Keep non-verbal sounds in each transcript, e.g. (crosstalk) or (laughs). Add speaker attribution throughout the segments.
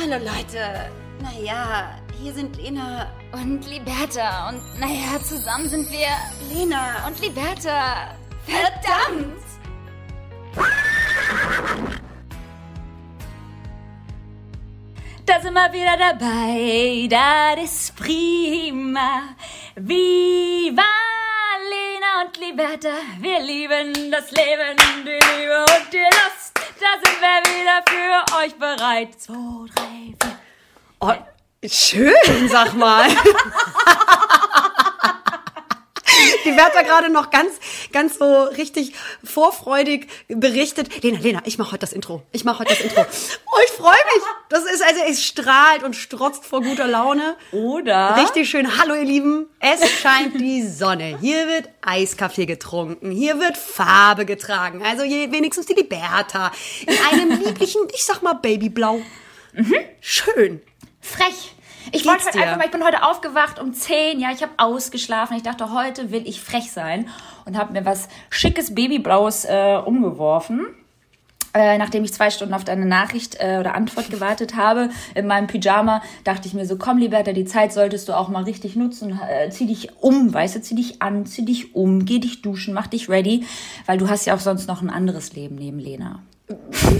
Speaker 1: Hallo Leute. Naja, hier sind Lena.
Speaker 2: Und Liberta. Und naja, zusammen sind wir
Speaker 1: Lena.
Speaker 2: und Liberta. Verdammt! Da sind wir wieder dabei, das ist prima. Viva Lena und Liberta, wir lieben das Leben, die Liebe und die Lust. Da sind wir wieder für euch bereit. Zwei, drei, vier.
Speaker 1: Oh, schön, sag mal. (laughs) Die da gerade noch ganz, ganz so richtig vorfreudig berichtet. Lena, Lena, ich mache heute das Intro. Ich mache heute das Intro. Oh, ich freue mich. Das ist also, es strahlt und strotzt vor guter Laune.
Speaker 2: Oder?
Speaker 1: Richtig schön. Hallo, ihr Lieben. Es scheint die Sonne. Hier wird Eiskaffee getrunken. Hier wird Farbe getragen. Also je, wenigstens die Liberta. In einem lieblichen, ich sag mal, Babyblau. Schön.
Speaker 2: Frech. Ich wollte heute
Speaker 1: dir?
Speaker 2: einfach mal, ich bin heute aufgewacht um 10, ja, ich habe ausgeschlafen. Ich dachte, heute will ich frech sein und habe mir was schickes Babyblaues äh, umgeworfen. Äh, nachdem ich zwei Stunden auf deine Nachricht äh, oder Antwort gewartet habe, in meinem Pyjama, dachte ich mir so, komm, Liberta, die Zeit solltest du auch mal richtig nutzen. Äh, zieh dich um, weißt du, zieh dich an, zieh dich um, geh dich duschen, mach dich ready, weil du hast ja auch sonst noch ein anderes Leben neben Lena.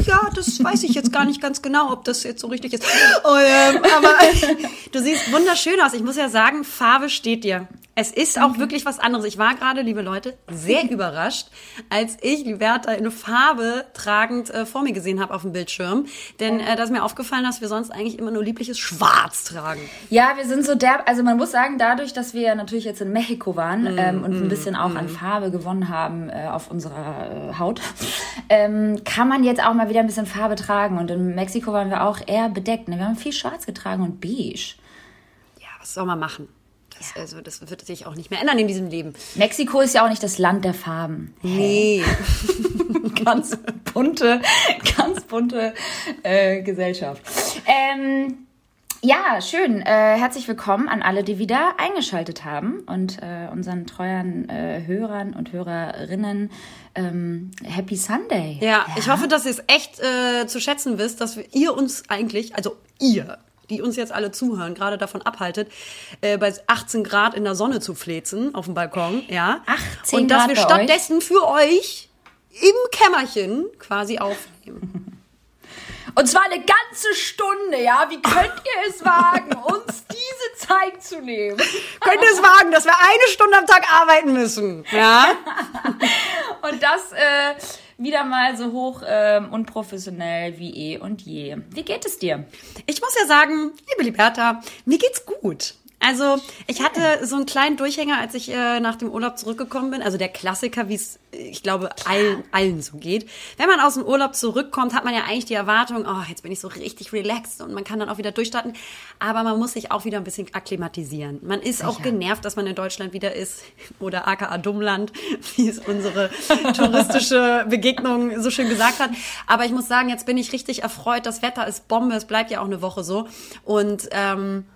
Speaker 1: Ja, das weiß ich jetzt gar nicht ganz genau, ob das jetzt so richtig ist. Oh, ähm, aber (laughs) du siehst wunderschön aus. Ich muss ja sagen, Farbe steht dir. Es ist auch wirklich was anderes. Ich war gerade, liebe Leute, sehr (laughs) überrascht, als ich Liberta in Farbe tragend äh, vor mir gesehen habe auf dem Bildschirm. Denn äh, da ist mir aufgefallen, dass wir sonst eigentlich immer nur liebliches Schwarz tragen.
Speaker 2: Ja, wir sind so derb. Also man muss sagen, dadurch, dass wir natürlich jetzt in Mexiko waren ähm, und ein bisschen auch an Farbe gewonnen haben äh, auf unserer äh, Haut, ähm, kann man jetzt auch mal wieder ein bisschen Farbe tragen. Und in Mexiko waren wir auch eher bedeckt. Ne? Wir haben viel Schwarz getragen und beige.
Speaker 1: Ja, was soll man machen? Das, also, das wird sich auch nicht mehr ändern in diesem Leben.
Speaker 2: Mexiko ist ja auch nicht das Land der Farben.
Speaker 1: Nee. (laughs)
Speaker 2: ganz bunte, ganz bunte äh, Gesellschaft. Ähm, ja, schön. Äh, herzlich willkommen an alle, die wieder eingeschaltet haben und äh, unseren treuen äh, Hörern und Hörerinnen ähm, Happy Sunday.
Speaker 1: Ja, ich hoffe, dass ihr es echt äh, zu schätzen wisst, dass wir, ihr uns eigentlich, also ihr, die uns jetzt alle zuhören, gerade davon abhaltet, äh, bei 18 Grad in der Sonne zu flezen auf dem Balkon, ja.
Speaker 2: 18
Speaker 1: Und dass
Speaker 2: Grad
Speaker 1: wir
Speaker 2: bei euch?
Speaker 1: stattdessen für euch im Kämmerchen quasi aufnehmen. (laughs)
Speaker 2: Und zwar eine ganze Stunde, ja. Wie könnt ihr es wagen, uns diese Zeit zu nehmen? (laughs)
Speaker 1: Könnt ihr es wagen, dass wir eine Stunde am Tag arbeiten müssen? Ja. (laughs)
Speaker 2: Und das äh, wieder mal so hoch ähm, unprofessionell wie eh und je. Wie geht es dir?
Speaker 1: Ich muss ja sagen, liebe Liberta, mir geht's gut. Also ich hatte so einen kleinen Durchhänger, als ich äh, nach dem Urlaub zurückgekommen bin. Also der Klassiker, wie es, äh, ich glaube, allen, allen so geht. Wenn man aus dem Urlaub zurückkommt, hat man ja eigentlich die Erwartung, oh, jetzt bin ich so richtig relaxed und man kann dann auch wieder durchstarten. Aber man muss sich auch wieder ein bisschen akklimatisieren. Man ist auch
Speaker 2: Sicher.
Speaker 1: genervt, dass man in Deutschland wieder ist. (laughs) Oder aka Dummland, (laughs) wie es unsere touristische (laughs) Begegnung so schön gesagt hat. Aber ich muss sagen, jetzt bin ich richtig erfreut. Das Wetter ist Bombe. Es bleibt ja auch eine Woche so. Und ähm,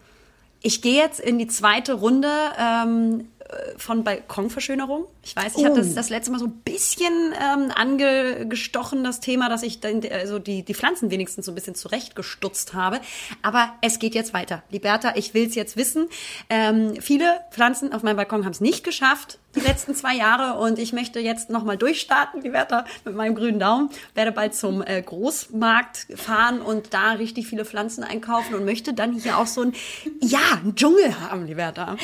Speaker 1: ich gehe jetzt in die zweite Runde ähm, äh, von Balkonverschönerung. Ich weiß, ich habe das das letzte Mal so ein bisschen ähm, angestochen, das Thema, dass ich dann, also die, die Pflanzen wenigstens so ein bisschen zurechtgestutzt habe. Aber es geht jetzt weiter. Liberta, ich will es jetzt wissen. Ähm, viele Pflanzen auf meinem Balkon haben es nicht geschafft, die letzten zwei Jahre. Und ich möchte jetzt nochmal durchstarten, Liberta, mit meinem grünen Daumen. Werde bald zum äh, Großmarkt fahren und da richtig viele Pflanzen einkaufen und möchte dann hier auch so ein, ja, einen Dschungel haben, Liberta.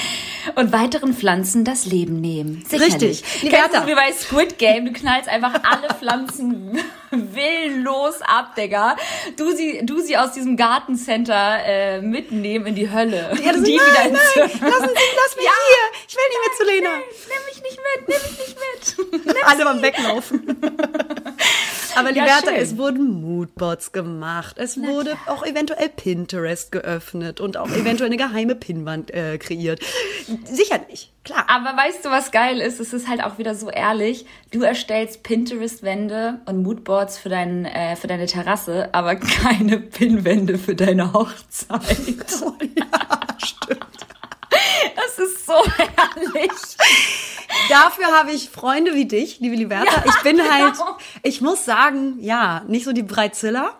Speaker 2: Und weiteren Pflanzen das Leben nehmen. Sicherlich.
Speaker 1: Richtig.
Speaker 2: Kennst
Speaker 1: Liberta.
Speaker 2: du wie bei Squid Game? Du knallst einfach alle Pflanzen (laughs) willenlos ab, Digga. Du sie, du sie aus diesem Gartencenter äh, mitnehmen in die Hölle.
Speaker 1: Das
Speaker 2: die
Speaker 1: nein,
Speaker 2: wieder
Speaker 1: nein, lassen Sie, lass mich
Speaker 2: Ja.
Speaker 1: hier. Ich will nicht mit zu Lena.
Speaker 2: Nimm mich nicht mit, nimm mich nicht mit.
Speaker 1: Alle beim Weglaufen. Aber
Speaker 2: Ja,
Speaker 1: Liberta,
Speaker 2: schön.
Speaker 1: es wurden Moodbots gemacht. Es wurde auch eventuell Pinterest geöffnet und auch eventuell eine geheime Pinnwand äh, kreiert. Sicherlich, klar.
Speaker 2: Aber weißt du, was geil ist? Es ist halt auch wieder so ehrlich. Du erstellst Pinterest-Wände und Moodboards für, dein, äh, für deine Terrasse, aber (laughs) keine Pinwände für deine Hochzeit.
Speaker 1: Oh, (laughs) ja, stimmt.
Speaker 2: Das ist so herrlich.
Speaker 1: Dafür habe ich Freunde wie dich, liebe Liberta.
Speaker 2: Ja,
Speaker 1: ich bin
Speaker 2: genau.
Speaker 1: halt, ich muss sagen, ja, nicht so die Breitzilla.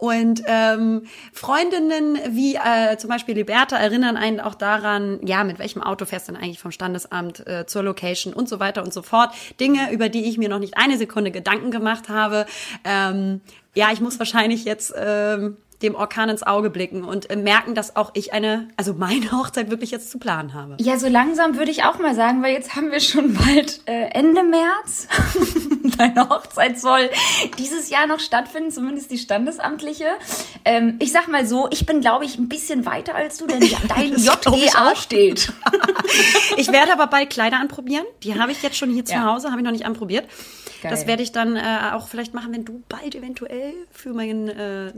Speaker 1: Und ähm, Freundinnen wie äh, zum Beispiel Liberta erinnern einen auch daran, ja, mit welchem Auto fährst du denn eigentlich vom Standesamt äh, zur Location und so weiter und so fort. Dinge, über die ich mir noch nicht eine Sekunde Gedanken gemacht habe. Ähm, ja, ich muss wahrscheinlich jetzt ähm, dem Orkan ins Auge blicken und äh, merken, dass auch ich eine, also meine (laughs) Hochzeit wirklich jetzt zu planen habe.
Speaker 2: Ja, so langsam würde ich auch mal sagen, weil jetzt haben wir schon bald äh, Ende März. (laughs) Deine Hochzeit soll dieses Jahr noch stattfinden, zumindest die standesamtliche. Ähm, ich sag mal so, ich bin, glaube ich, ein bisschen weiter als du, denn (laughs) dein JGA steht.
Speaker 1: ich werde aber bald Kleider anprobieren. Die habe ich jetzt schon hier zu
Speaker 2: Ja.
Speaker 1: Hause, habe ich noch nicht anprobiert.
Speaker 2: Geil.
Speaker 1: Das werde ich dann äh, auch vielleicht machen, wenn du bald eventuell für meinen äh,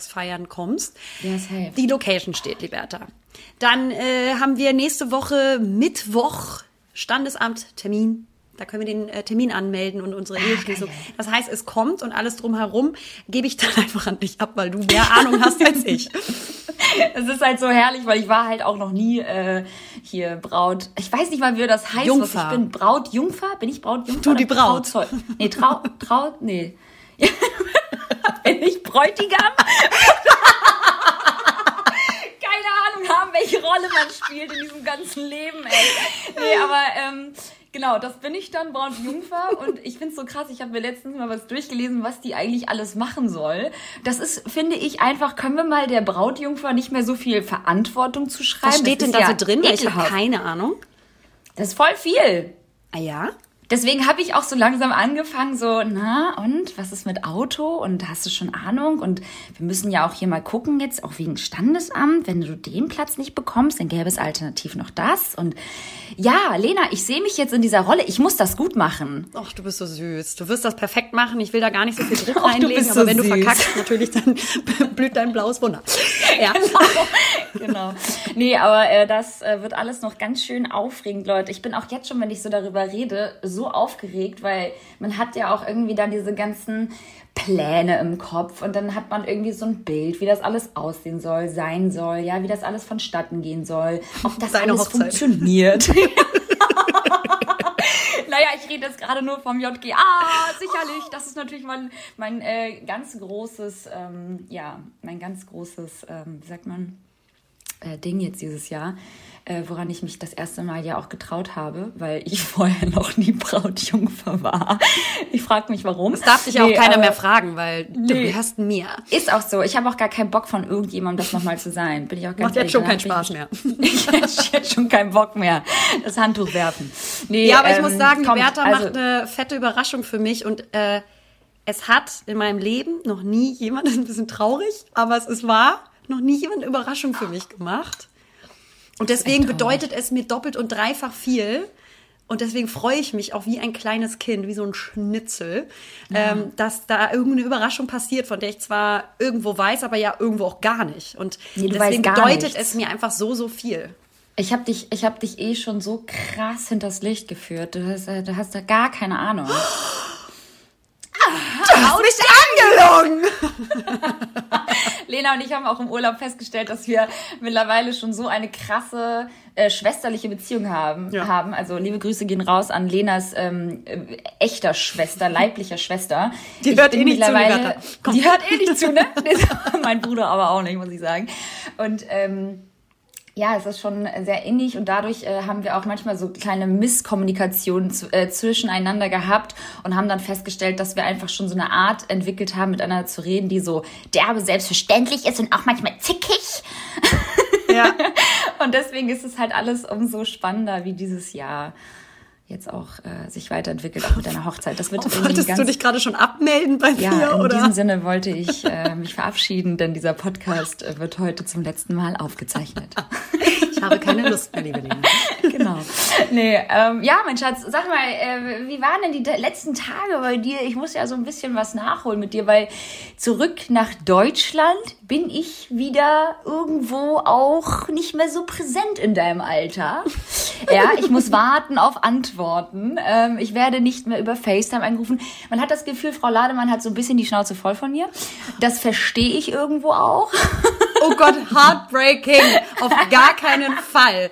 Speaker 1: Nachgeburtstagsfeiern kommst.
Speaker 2: Ja, safe.
Speaker 1: Die Location steht, Liberta. Dann äh, haben wir nächste Woche Mittwoch Standesamt Termin. Da können wir den äh, Termin anmelden und unsere Eheschließung. Das heißt, es kommt und alles drumherum gebe ich dann (laughs) einfach an dich ab, weil du mehr Ahnung hast als (laughs) ich.
Speaker 2: Es ist halt so herrlich, weil ich war halt auch noch nie äh, hier Braut. Ich weiß nicht mal, wie das heißt,
Speaker 1: Jungfer.
Speaker 2: was ich bin. Brautjungfer? Bin ich Brautjungfer?
Speaker 1: Du, die Braut.
Speaker 2: Trauzeug? Nee, Trau, Trau, nee. (laughs) (laughs) bin ich Bräutigam? (laughs) Keine Ahnung haben, welche Rolle man spielt in diesem ganzen Leben, ey. Nee, aber ähm, genau, das bin ich dann, Brautjungfer. Und ich find's so krass, ich habe mir letztens mal was durchgelesen, was die eigentlich alles machen soll. Das ist, finde ich, einfach, können wir mal der Brautjungfer nicht mehr so viel Verantwortung zuschreiben?
Speaker 1: Was steht denn da
Speaker 2: ja
Speaker 1: so drin? Ich habe keine Ahnung.
Speaker 2: Das ist voll viel.
Speaker 1: Ah ja?
Speaker 2: Deswegen habe ich auch so langsam angefangen, so, na, und was ist mit Auto? Und hast du schon Ahnung? Und wir müssen ja auch hier mal gucken, jetzt auch wegen Standesamt, wenn du den Platz nicht bekommst, dann gäbe es alternativ noch das. Und ja, Lena, ich sehe mich jetzt in dieser Rolle, ich muss das gut machen.
Speaker 1: Ach, du bist so süß. Du wirst das perfekt machen. Ich will da gar nicht so viel (laughs) Druck
Speaker 2: du
Speaker 1: reinlegen,
Speaker 2: bist
Speaker 1: aber
Speaker 2: so
Speaker 1: wenn du
Speaker 2: süß.
Speaker 1: verkackst, natürlich, dann (laughs) blüht dein blaues Wunder. (laughs) Ja.
Speaker 2: genau. Nee, aber äh, das äh, wird alles noch ganz schön aufregend, Leute. Ich bin auch jetzt schon, wenn ich so darüber rede, so aufgeregt, weil man hat ja auch irgendwie dann diese ganzen Pläne im Kopf und dann hat man irgendwie so ein Bild, wie das alles aussehen soll, sein soll, ja, wie das alles vonstatten gehen soll, ob das
Speaker 1: Deine
Speaker 2: alles
Speaker 1: Hochzeit.
Speaker 2: funktioniert. (laughs) (laughs) Naja, ich rede jetzt gerade nur vom JGA, sicherlich. Das ist natürlich mein, mein äh, ganz großes, ähm, ja, mein ganz großes, ähm, wie sagt man, äh, Ding jetzt dieses Jahr, äh, woran ich mich das erste Mal ja auch getraut habe, weil ich (laughs) vorher noch nie Brautjungfer war. Ich frage mich, warum.
Speaker 1: Das darf dich
Speaker 2: Nee,
Speaker 1: auch keiner mehr fragen, weil du
Speaker 2: Nee.
Speaker 1: gehörst mir.
Speaker 2: Ist auch so. Ich habe auch gar keinen Bock von irgendjemandem, das nochmal zu sein. Bin ich auch ganz
Speaker 1: Macht jetzt schon keinen Spaß mehr. (laughs)
Speaker 2: Ich, ich hätte schon keinen Bock mehr. Das Handtuch werfen. Nee,
Speaker 1: Ja, aber ich
Speaker 2: ähm,
Speaker 1: muss sagen,
Speaker 2: kommt,
Speaker 1: Bertha
Speaker 2: also-
Speaker 1: macht eine fette Überraschung für mich und äh, es hat in meinem Leben noch nie jemand, (laughs) das ist ein bisschen traurig, aber es ist wahr, noch nie jemand eine Überraschung für mich gemacht. Und deswegen
Speaker 2: traurig.
Speaker 1: bedeutet es mir doppelt und dreifach viel. Und deswegen freue ich mich auch wie ein kleines Kind, wie so ein Schnitzel, ähm, dass da irgendeine Überraschung passiert, von der ich zwar irgendwo weiß, aber ja irgendwo auch gar nicht. Und
Speaker 2: Nee,
Speaker 1: deswegen bedeutet es mir einfach so, so viel.
Speaker 2: Ich habe dich, ich hab dich eh schon so krass hinters Licht geführt. Du hast, äh, du hast da gar keine Ahnung.
Speaker 1: Du hast mich angelogen! (laughs)
Speaker 2: Lena und ich haben auch im Urlaub festgestellt, dass wir mittlerweile schon so eine krasse äh, schwesterliche Beziehung haben,
Speaker 1: Ja.
Speaker 2: haben. Also liebe Grüße gehen raus an Lenas ähm, äh, echter Schwester, leiblicher Schwester.
Speaker 1: Die hört eh nicht zu.
Speaker 2: Die hört eh nicht zu, ne? (laughs) mein Bruder aber auch nicht, muss ich sagen. Und ähm, ja, es ist schon sehr innig und dadurch äh, haben wir auch manchmal so kleine Misskommunikationen äh, zwischeneinander gehabt und haben dann festgestellt, dass wir einfach schon so eine Art entwickelt haben, miteinander zu reden, die so derbe selbstverständlich ist und auch manchmal zickig.
Speaker 1: Ja. (laughs)
Speaker 2: Und deswegen ist es halt alles umso spannender, wie dieses Jahr jetzt auch äh, sich weiterentwickelt, auch mit deiner Hochzeit. Das wird (laughs) irgendwie
Speaker 1: Wolltest
Speaker 2: ganz
Speaker 1: du dich gerade schon abmelden bei
Speaker 2: ja,
Speaker 1: mir?
Speaker 2: in
Speaker 1: oder?
Speaker 2: diesem Sinne wollte ich äh, mich verabschieden, denn dieser Podcast äh, wird heute zum letzten Mal aufgezeichnet. (laughs)
Speaker 1: Ich habe keine Lust mehr, liebe Lena. (laughs)
Speaker 2: genau. Nee, ähm, ja, mein Schatz, sag mal, äh, wie waren denn die letzten Tage bei dir? Ich muss ja so ein bisschen was nachholen mit dir, weil zurück nach Deutschland bin ich wieder irgendwo auch nicht mehr so präsent in deinem Alter. (laughs) Ja, ich muss warten auf Antworten. Ähm, ich werde nicht mehr über FaceTime angerufen. Man hat das Gefühl, Frau Lademann hat so ein bisschen die Schnauze voll von mir. Das verstehe ich irgendwo auch. (laughs)
Speaker 1: Oh Gott, heartbreaking. Auf gar keinen Fall.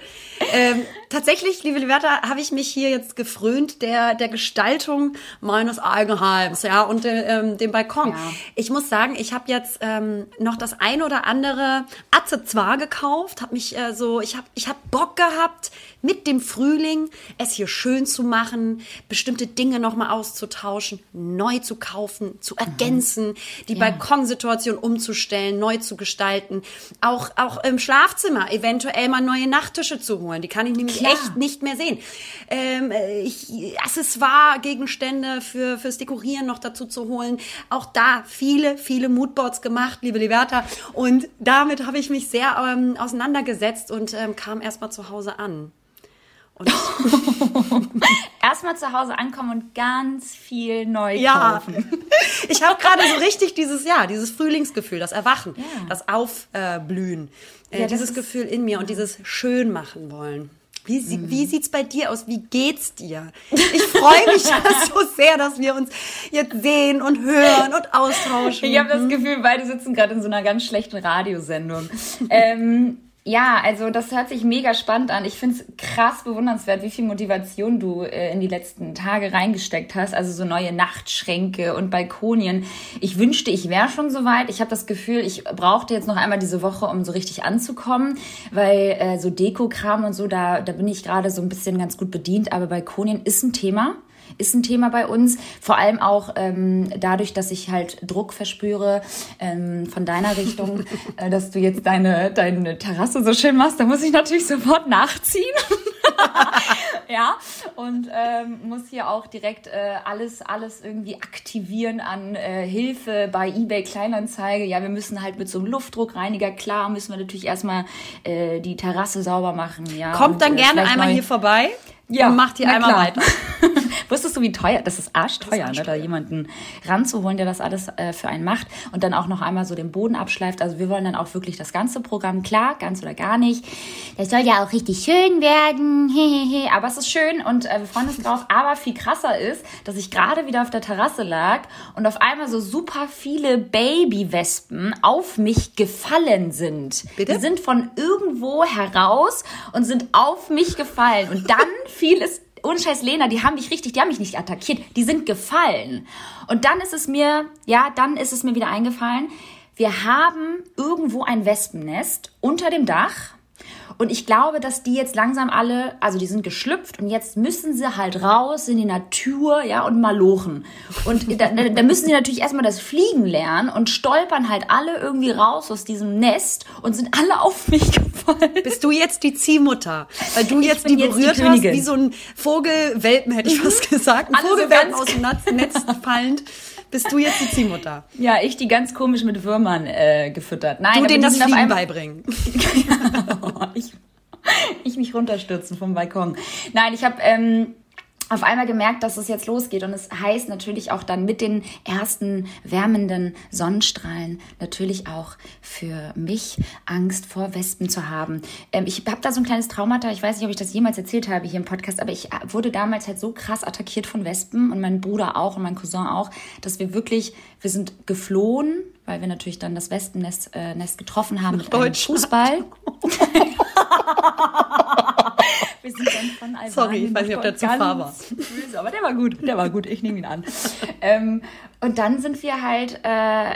Speaker 1: Ähm, tatsächlich, liebe Liberta, habe ich mich hier jetzt gefrönt der, der Gestaltung meines Eigenheims, ja, und äh, ähm, dem Balkon.
Speaker 2: Ja.
Speaker 1: Ich muss sagen, ich habe jetzt ähm, noch das ein oder andere Accessoire gekauft, habe mich äh, so, ich habe ich hab Bock gehabt, mit dem Frühling es hier schön zu machen, bestimmte Dinge nochmal auszutauschen, neu zu kaufen, zu ergänzen, die
Speaker 2: Ja.
Speaker 1: Balkonsituation umzustellen, neu zu gestalten. Auch, auch im Schlafzimmer eventuell mal neue Nachttische zu holen. Die kann ich nämlich
Speaker 2: Klar.
Speaker 1: echt nicht mehr sehen. Ähm, äh, ich, Accessoire, Gegenstände für, fürs Dekorieren noch dazu zu holen. Auch da viele, viele Moodboards gemacht, liebe Liberta. Und damit habe ich mich sehr ähm, auseinandergesetzt und ähm, kam erstmal zu Hause an. (laughs)
Speaker 2: Erstmal zu Hause ankommen und ganz viel neu
Speaker 1: Ja,
Speaker 2: kaufen. (laughs)
Speaker 1: ich habe gerade so richtig dieses Jahr, dieses Frühlingsgefühl, das Erwachen,
Speaker 2: Ja.
Speaker 1: das Aufblühen, äh,
Speaker 2: Ja,
Speaker 1: dieses Gefühl in mir und dieses schön machen wollen. Wie, sie, wie sieht's bei dir aus? Wie geht's dir? Ich freue mich (laughs) so sehr, dass wir uns jetzt sehen und hören und austauschen.
Speaker 2: Ich habe das Gefühl, beide sitzen gerade in so einer ganz schlechten Radiosendung. ähm, ja, also das hört sich mega spannend an. Ich finde es krass bewundernswert, wie viel Motivation du äh, in die letzten Tage reingesteckt hast. Also so neue Nachtschränke und Balkonien. Ich wünschte, ich wäre schon soweit. Ich habe das Gefühl, ich brauchte jetzt noch einmal diese Woche, um so richtig anzukommen, weil äh, so Dekokram und so, da, da bin ich gerade so ein bisschen ganz gut bedient. Aber Balkonien ist ein Thema ist ein Thema bei uns. Vor allem auch ähm, dadurch, dass ich halt Druck verspüre ähm, von deiner Richtung, (laughs) äh, dass du jetzt deine, deine Terrasse so schön machst. Da muss ich natürlich sofort nachziehen. (laughs) ja, und ähm, muss hier auch direkt äh, alles, alles irgendwie aktivieren an äh, Hilfe bei eBay Kleinanzeige. Ja, wir müssen halt mit so einem Luftdruckreiniger, klar, müssen wir natürlich erstmal äh, die Terrasse sauber machen. Ja,
Speaker 1: Kommt
Speaker 2: und,
Speaker 1: dann
Speaker 2: äh,
Speaker 1: gerne einmal hier vorbei
Speaker 2: ja,
Speaker 1: und macht hier einmal
Speaker 2: klar.
Speaker 1: weiter. (laughs) (laughs)
Speaker 2: Wusstest du, wie teuer? Das ist arschteuer,
Speaker 1: Das ist
Speaker 2: ne, da jemanden ranzuholen, der das alles äh, für einen macht und dann auch noch einmal so den Boden abschleift. Also wir wollen dann auch wirklich das ganze Programm, klar, ganz oder gar nicht. Das soll ja auch richtig schön werden, (laughs) hehehe. Aber es ist schön und äh, wir freuen uns drauf. Aber viel krasser ist, dass ich gerade wieder auf der Terrasse lag und auf einmal so super viele Babywespen auf mich gefallen sind.
Speaker 1: Bitte?
Speaker 2: Die sind von irgendwo heraus und sind auf mich gefallen. Und dann fiel es ohne Scheiß Lena, die haben mich richtig, die haben mich nicht attackiert, die sind gefallen. Und dann ist es mir, ja, dann ist es mir wieder eingefallen, wir haben irgendwo ein Wespennest unter dem Dach. Und ich glaube, dass die jetzt langsam alle, also die sind geschlüpft und jetzt müssen sie halt raus in die Natur, ja, und malochen. Und da, da müssen sie natürlich erstmal das Fliegen lernen und stolpern halt alle irgendwie raus aus diesem Nest und sind alle auf mich gefallen.
Speaker 1: Bist du jetzt die Ziehmutter? Weil du jetzt die
Speaker 2: jetzt die
Speaker 1: berührt hast,
Speaker 2: Königin.
Speaker 1: wie so ein Vogelwelpen, hätte ich fast gesagt. Ein
Speaker 2: so
Speaker 1: Vogelwelpen aus dem Netz (laughs) fallend. Bist du jetzt die Ziehmutter?
Speaker 2: Ja, ich die ganz komisch mit Würmern äh, gefüttert. Nein,
Speaker 1: Du denen das Fliegen
Speaker 2: einmal-
Speaker 1: beibringen. (laughs)
Speaker 2: ich, ich mich runterstürzen vom Balkon. Nein, ich habe ähm, auf einmal gemerkt, dass es jetzt losgeht. Und es heißt natürlich auch dann mit den ersten wärmenden Sonnenstrahlen natürlich auch für mich Angst vor Wespen zu haben. Ähm, ich habe da so ein kleines Traumata. Ich weiß nicht, ob ich das jemals erzählt habe hier im Podcast, aber ich äh, wurde damals halt so krass attackiert von Wespen und mein Bruder auch und mein Cousin auch, dass wir wirklich, wir sind geflohen, weil wir natürlich dann das Wespennest äh, Nest getroffen haben mit einem. Fußball. (laughs) (laughs) Wir sind dann von Albanien
Speaker 1: Sorry, ich weiß nicht, ob der zu fahr war.
Speaker 2: Böse, aber der war gut, der war gut, ich nehme ihn an. ähm, und dann sind wir halt äh,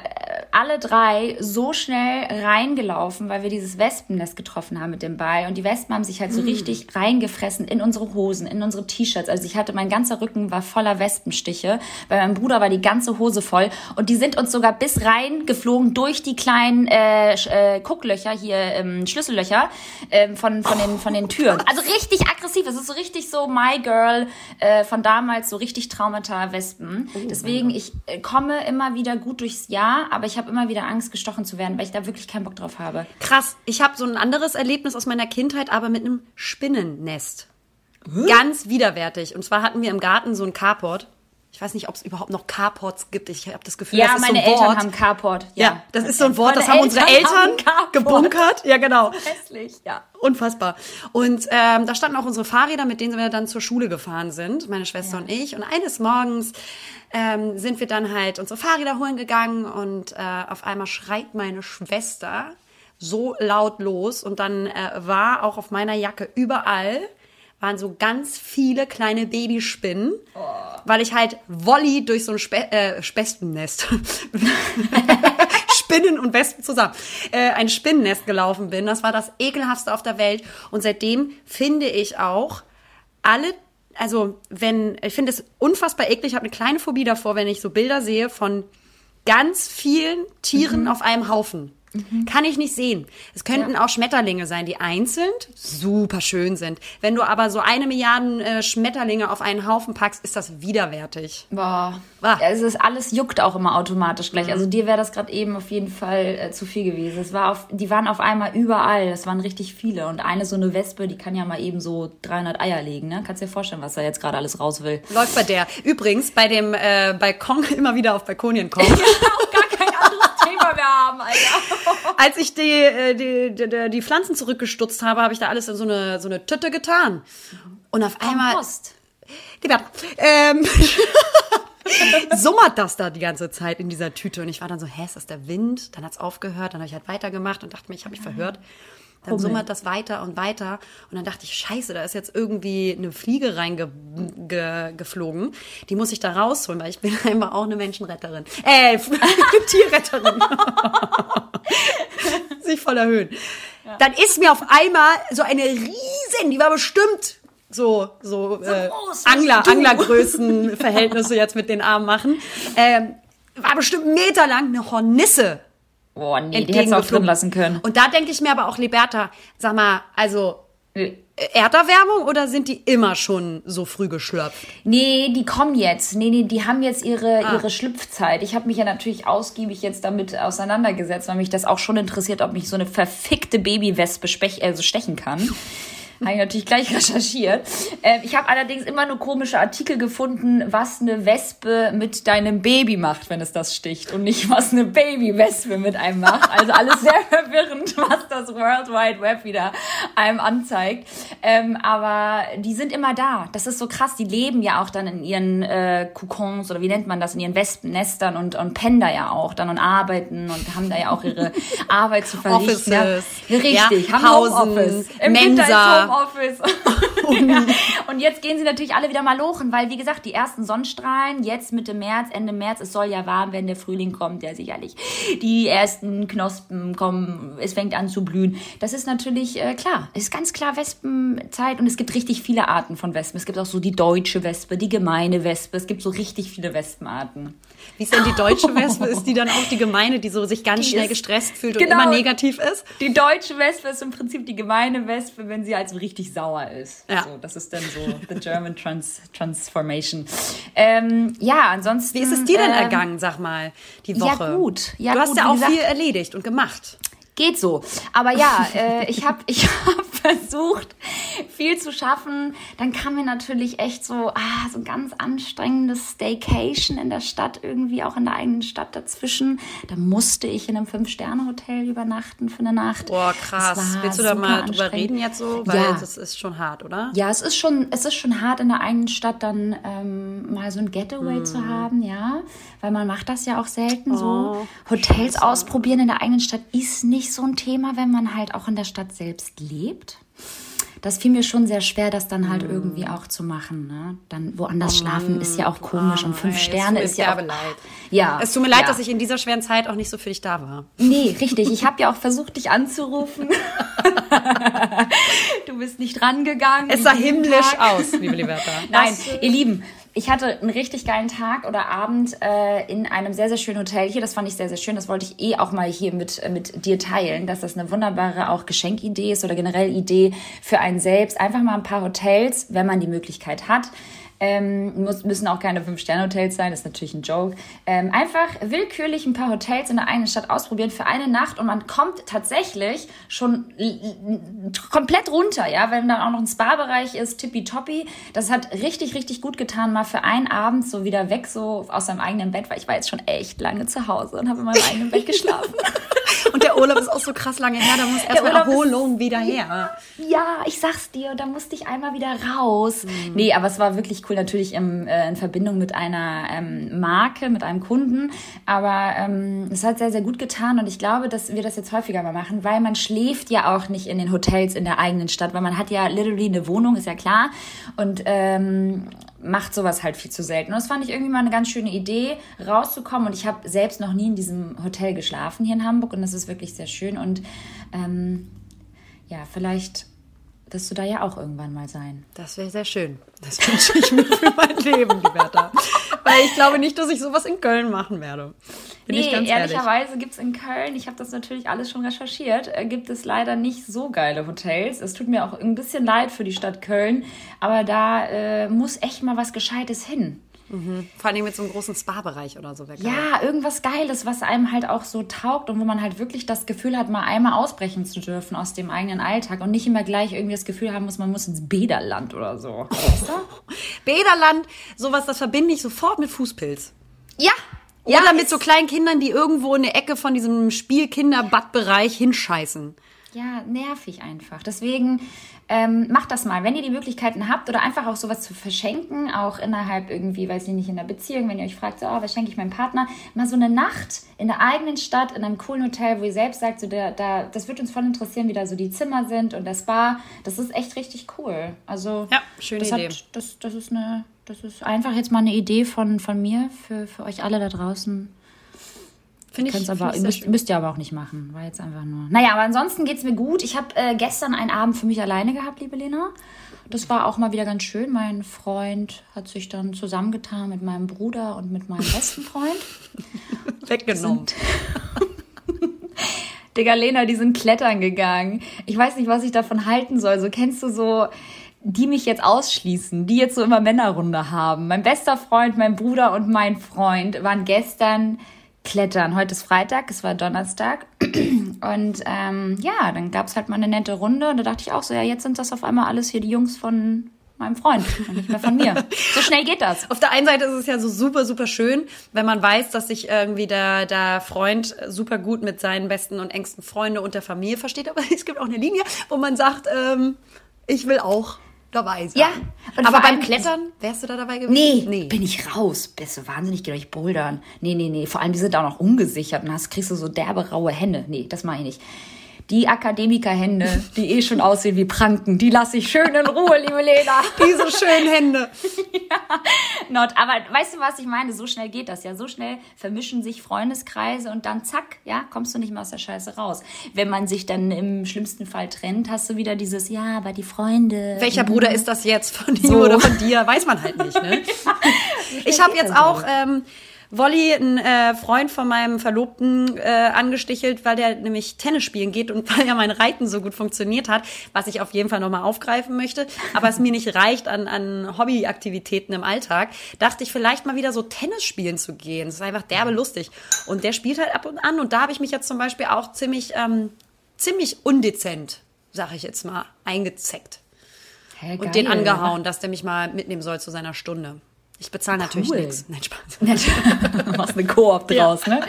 Speaker 2: alle drei so schnell reingelaufen, weil wir dieses Wespennest getroffen haben mit dem Ball. Und die Wespen haben sich halt so
Speaker 1: Hm.
Speaker 2: richtig reingefressen in unsere Hosen, in unsere T-Shirts. Also ich hatte, mein ganzer Rücken war voller Wespenstiche. Bei meinem Bruder war die ganze Hose voll. Und die sind uns sogar bis rein geflogen durch die kleinen äh, äh, Gucklöcher, hier ähm, Schlüssellöcher ähm, von, von, den, von den Türen. Also richtig aggressiv. Es ist so richtig so My Girl äh, von damals, so richtig Traumata Wespen. Deswegen, ich äh, komme immer wieder gut durchs Jahr, aber ich habe immer wieder Angst, gestochen zu werden, weil ich da wirklich keinen Bock drauf habe.
Speaker 1: Krass, ich habe so ein anderes Erlebnis aus meiner Kindheit, aber mit einem Spinnennest. Ganz widerwärtig. Und zwar hatten wir im Garten so ein Carport. Ich weiß nicht, ob es überhaupt noch Carports gibt. Ich habe das Gefühl,
Speaker 2: Ja,
Speaker 1: das ist
Speaker 2: meine
Speaker 1: so ein
Speaker 2: Eltern
Speaker 1: Wort.
Speaker 2: haben Carport.
Speaker 1: ja, das ist so ein Wort,
Speaker 2: Meine
Speaker 1: das haben unsere
Speaker 2: Eltern
Speaker 1: Eltern gebunkert. Ja, genau.
Speaker 2: Hässlich, ja.
Speaker 1: Unfassbar. Und ähm, da standen auch unsere Fahrräder, mit denen wir dann zur Schule gefahren sind, meine Schwester und ich. Und eines Morgens ähm, sind wir dann halt unsere Fahrräder holen gegangen und äh, auf einmal schreit meine Schwester so laut los und dann äh, war auch auf meiner Jacke überall waren so ganz viele kleine Babyspinnen, weil ich halt Wolli durch so ein Spe äh, Spespennest, (laughs) Spinnen und Wespen zusammen, äh, ein Spinnennest gelaufen bin. Das war das ekelhaftste auf der Welt. Und seitdem finde ich auch alle also wenn, ich finde es unfassbar eklig, ich habe eine kleine Phobie davor, wenn ich so Bilder sehe von ganz vielen Tieren auf einem Haufen. Kann ich nicht sehen. Es könnten auch Schmetterlinge sein, die einzeln super schön sind. Wenn du aber so eine Milliarde äh, Schmetterlinge auf einen Haufen packst, ist das widerwärtig.
Speaker 2: Boah.
Speaker 1: Ah.
Speaker 2: Ja, es ist alles juckt auch immer automatisch gleich. Also dir wäre das gerade eben auf jeden Fall äh, zu viel gewesen. Es war auf, die waren auf einmal überall. Es waren richtig viele. Und eine so eine Wespe, die kann ja mal eben so 300 Eier legen. Ne? Kannst dir vorstellen, was da jetzt gerade alles raus will.
Speaker 1: Läuft bei der. Übrigens, bei dem äh, Balkon (laughs) immer wieder auf Balkonien kommen. (laughs)
Speaker 2: Thema mehr haben, Alter. (laughs)
Speaker 1: Als ich die, äh, die, die, die, die Pflanzen zurückgestutzt habe, habe ich da alles in so eine, so eine Tüte getan. Und auf einmal.
Speaker 2: Kompost.
Speaker 1: Die Bertha, ähm, (laughs) summert das da die ganze Zeit in dieser Tüte. Und ich war dann so, hä, ist das der Wind? Dann hat's aufgehört, dann habe ich halt weitergemacht und dachte mir, ich habe mich verhört. Dann
Speaker 2: Hummel.
Speaker 1: summert das weiter und weiter. Und dann dachte ich, scheiße, da ist jetzt irgendwie eine Fliege reingeflogen. Ge geflogen. die muss ich da rausholen, weil ich bin (laughs) einfach auch eine Menschenretterin. Äh, (laughs) Tierretterin. (laughs) Sich voll erhöhen. Dann ist mir auf einmal so eine riesen, die war bestimmt so, so, äh,
Speaker 2: groß wie
Speaker 1: Angler. Anglergrößenverhältnisse jetzt mit den Armen machen. Ähm, war bestimmt meterlang eine Hornisse
Speaker 2: Boah, nee, die hättest du auch drin lassen können.
Speaker 1: Und da denke ich mir aber auch, Liberta, sag mal, also
Speaker 2: Nee.
Speaker 1: Erderwärmung oder sind die immer schon so früh geschlüpft?
Speaker 2: Nee, die kommen jetzt. Nee, nee, die haben jetzt ihre,
Speaker 1: Ah.
Speaker 2: ihre Schlüpfzeit. Ich habe mich ja natürlich ausgiebig jetzt damit auseinandergesetzt, weil mich das auch schon interessiert, ob mich so eine verfickte Babywespe spech, also stechen kann. (laughs) Habe ich natürlich gleich recherchiert. Ähm, ich habe allerdings immer nur komische Artikel gefunden, was eine Wespe mit deinem Baby macht, wenn es das sticht. Und nicht, was eine Babywespe mit einem macht. Also alles sehr (laughs) verwirrend, was das World Wide Web wieder einem anzeigt. Ähm, aber die sind immer da. Das ist so krass. Die leben ja auch dann in ihren äh, Kokons oder wie nennt man das, in ihren Wespennestern und, und pennen da ja auch dann und arbeiten und haben da ja auch ihre (laughs) Arbeit zu verrichten. Ja.
Speaker 1: Offices.
Speaker 2: Richtig,
Speaker 1: Ja,
Speaker 2: haben
Speaker 1: Pausen,
Speaker 2: Homeoffice. Im
Speaker 1: Mensa.
Speaker 2: Homeoffice. (laughs) (laughs) ja. Und jetzt gehen sie natürlich alle wieder mal lochen, weil wie gesagt, die ersten Sonnenstrahlen jetzt Mitte März, Ende März, es soll ja warm werden, der Frühling kommt, ja sicherlich. Die ersten Knospen kommen, es fängt an zu blühen. Das ist natürlich äh, klar, es ist ganz klar Wespenzeit und es gibt richtig viele Arten von Wespen. Es gibt auch so die deutsche Wespe, die gemeine Wespe, es gibt so richtig viele Wespenarten.
Speaker 1: Wie ist denn die deutsche (laughs) Wespe? Ist die dann auch die gemeine, die so sich ganz
Speaker 2: Die
Speaker 1: schnell
Speaker 2: ist-
Speaker 1: gestresst fühlt
Speaker 2: Genau.
Speaker 1: und immer negativ ist?
Speaker 2: Die deutsche Wespe ist im Prinzip die gemeine Wespe, wenn sie halt so richtig sauer ist.
Speaker 1: Ja.
Speaker 2: So, das ist dann so the German Trans Transformation. Ähm, ja, ansonsten.
Speaker 1: Wie ist es dir denn
Speaker 2: ähm,
Speaker 1: ergangen, sag mal, die
Speaker 2: ja,
Speaker 1: Woche?
Speaker 2: gut. Ja,
Speaker 1: du hast
Speaker 2: gut,
Speaker 1: ja auch
Speaker 2: gesagt-
Speaker 1: viel erledigt und gemacht.
Speaker 2: Geht so. Aber ja, äh, ich habe ich (laughs) hab versucht, viel zu schaffen. Dann kam mir natürlich echt so, ah, so ein ganz anstrengendes Staycation in der Stadt, irgendwie auch in der eigenen Stadt dazwischen. Da musste ich in einem Fünf-Sterne-Hotel übernachten für eine Nacht.
Speaker 1: Boah, krass. Willst du da mal drüber reden jetzt so? Weil
Speaker 2: Ja.
Speaker 1: das ist schon hart, oder?
Speaker 2: Ja, es ist schon, es ist schon hart in der eigenen Stadt dann ähm, mal so ein Getaway
Speaker 1: Hm.
Speaker 2: zu haben, ja, weil man macht das ja auch selten so.
Speaker 1: Oh,
Speaker 2: Hotels ausprobieren in der eigenen Stadt ist nicht so ein Thema, wenn man halt auch in der Stadt selbst lebt. Das fiel mir schon sehr schwer, das dann halt irgendwie auch zu machen. Ne? Dann woanders schlafen ist ja auch komisch und fünf
Speaker 1: Oh Ey,
Speaker 2: Sterne ist ja auch,
Speaker 1: leid.
Speaker 2: ja.
Speaker 1: Es tut mir leid,
Speaker 2: ja.
Speaker 1: dass ich in dieser schweren Zeit auch nicht so für dich da war.
Speaker 2: Nee, richtig. Ich habe ja auch versucht, dich anzurufen. (laughs) du bist nicht rangegangen.
Speaker 1: Es sah himmlisch aus, liebe Liberta.
Speaker 2: Nein, ihr Lieben, ich hatte einen richtig geilen Tag oder Abend äh, in einem sehr, sehr schönen Hotel hier. Das fand ich sehr, sehr schön. Das wollte ich eh auch mal hier mit, äh, mit dir teilen, dass das eine wunderbare auch Geschenkidee ist oder generell Idee für einen selbst. Einfach mal ein paar Hotels, wenn man die Möglichkeit hat. Ähm, muss, müssen auch keine Fünf-Sterne-Hotels sein, das ist natürlich ein Joke. Ähm, einfach willkürlich ein paar Hotels in der eigenen Stadt ausprobieren für eine Nacht und man kommt tatsächlich schon komplett runter, ja, wenn dann auch noch ein Spa-Bereich ist, tippitoppi. Das hat richtig, richtig gut getan, mal für einen Abend so wieder weg, so aus seinem eigenen Bett, weil ich war jetzt schon echt lange zu Hause und habe in meinem eigenen Bett geschlafen. (laughs) (laughs)
Speaker 1: Und der Urlaub ist auch so krass lange her, da muss erstmal Erholung wieder her.
Speaker 2: Ja, ich sag's dir, da musste ich einmal wieder raus. Mhm. Nee, aber es war wirklich cool, natürlich im, äh, in Verbindung mit einer ähm, Marke, mit einem Kunden. Aber ähm, es hat sehr, sehr gut getan und ich glaube, dass wir das jetzt häufiger mal machen, weil man schläft ja auch nicht in den Hotels in der eigenen Stadt, weil man hat ja literally eine Wohnung, ist ja klar. Und ähm, macht sowas halt viel zu selten. Und das fand ich irgendwie mal eine ganz schöne Idee, rauszukommen. Und ich habe selbst noch nie in diesem Hotel geschlafen hier in Hamburg und das ist wirklich sehr schön. Und ähm, ja, vielleicht wirst du da ja auch irgendwann mal sein.
Speaker 1: Das wäre sehr schön. Das (laughs) wünsche ich mir für mein Leben, die Bertha. Weil ich glaube nicht, dass ich sowas in Köln machen werde.
Speaker 2: Bin nee, ehrlicherweise gibt es in Köln, ich habe das natürlich alles schon recherchiert, äh, gibt es leider nicht so geile Hotels. Es tut mir auch ein bisschen leid für die Stadt Köln, aber da äh, muss echt mal was Gescheites hin.
Speaker 1: Mhm. Vor allem mit so einem großen Spa-Bereich oder so.
Speaker 2: Ja, irgendwas Geiles, was einem halt auch so taugt und wo man halt wirklich das Gefühl hat, mal einmal ausbrechen zu dürfen aus dem eigenen Alltag und nicht immer gleich irgendwie das Gefühl haben muss, man muss ins Bäderland oder so. Weißt du? (laughs)
Speaker 1: Bäderland, sowas, das verbinde ich sofort mit Fußpilz.
Speaker 2: Ja,
Speaker 1: oder ja, mit so kleinen Kindern, die irgendwo in der Ecke von diesem Spielkinder-Bad-Bereich hinscheißen.
Speaker 2: Ja, nervig einfach. Deswegen ähm, macht das mal, wenn ihr die Möglichkeiten habt oder einfach auch sowas zu verschenken, auch innerhalb irgendwie, weiß ich nicht, in der Beziehung, wenn ihr euch fragt, so, oh, was schenke ich meinem Partner, mal so eine Nacht in der eigenen Stadt, in einem coolen Hotel, wo ihr selbst sagt, so, da, da, das wird uns voll interessieren, wie da so die Zimmer sind und das Bar. Das ist echt richtig cool. Also,
Speaker 1: ja, schöne
Speaker 2: das
Speaker 1: Idee.
Speaker 2: Hat, das, das ist eine, das ist einfach jetzt mal eine Idee von, von mir für, für euch alle da draußen. Finde ich. Aber, müsst, müsst, ihr aber auch nicht machen. War jetzt einfach nur. Naja, aber ansonsten geht es mir gut. Ich habe äh, gestern einen Abend für mich alleine gehabt, liebe Lena. Das war auch mal wieder ganz schön. Mein Freund hat sich dann zusammengetan mit meinem Bruder und mit meinem besten Freund. (laughs)
Speaker 1: Weggenommen. (laughs)
Speaker 2: Digga, Lena, die sind klettern gegangen. Ich weiß nicht, was ich davon halten soll. So kennst du so die mich jetzt ausschließen, die jetzt so immer Männerrunde haben. Mein bester Freund, mein Bruder und mein Freund waren gestern klettern. Heute ist Freitag, es war Donnerstag. (clears throat) Und ähm, ja, dann gab es halt mal eine nette Runde. Und da dachte ich auch so, ja, jetzt sind das auf einmal alles hier die Jungs von meinem Freund und nicht mehr von mir. So schnell geht das.
Speaker 1: Auf der einen Seite ist es ja so super, super schön, wenn man weiß, dass sich irgendwie der, der Freund super gut mit seinen besten und engsten Freunden und der Familie versteht. Aber (laughs) es gibt auch eine Linie, wo man sagt, ähm, ich will auch dabei sein.
Speaker 2: Ja.
Speaker 1: Aber beim Klettern, wärst du da dabei gewesen?
Speaker 2: Nee, nee. bin ich raus. Bist du wahnsinnig, geh euch bouldern. Nee, nee, nee. Vor allem, die sind auch noch ungesichert und hast, kriegst du so derbe, raue Hände. Nee, das mache ich nicht. Die Akademikerhände, die eh schon aussehen wie Pranken, die lasse ich schön in Ruhe, liebe Lena. (laughs)
Speaker 1: Diese schönen Hände.
Speaker 2: ja, not. Aber weißt du, was ich meine? So schnell geht das ja. So schnell vermischen sich Freundeskreise und dann zack, ja, kommst du nicht mehr aus der Scheiße raus. Wenn man sich dann im schlimmsten Fall trennt, hast du wieder dieses, ja, aber die Freunde.
Speaker 1: Welcher Bruder ist das jetzt? Von ihm so. oder von dir? Weiß man halt nicht, ne? (laughs) ich habe jetzt auch, ähm, Wolli, ein äh, Freund von meinem Verlobten, äh, angestichelt, weil der nämlich Tennis spielen geht und (laughs) weil ja mein Reiten so gut funktioniert hat, was ich auf jeden Fall nochmal aufgreifen möchte, aber es mir nicht reicht an, an Hobbyaktivitäten im Alltag, dachte ich vielleicht mal wieder so Tennis spielen zu gehen. Das ist einfach derbe lustig. Und der spielt halt ab und an und da habe ich mich jetzt zum Beispiel auch ziemlich, ähm, ziemlich undezent, sag ich jetzt mal, eingezeckt. Hey, und den angehauen, dass der mich mal mitnehmen soll zu seiner Stunde. Ich bezahle natürlich cool. nichts. Nein,
Speaker 2: Spaß. (laughs) Machst eine Koop draus, ja. ne?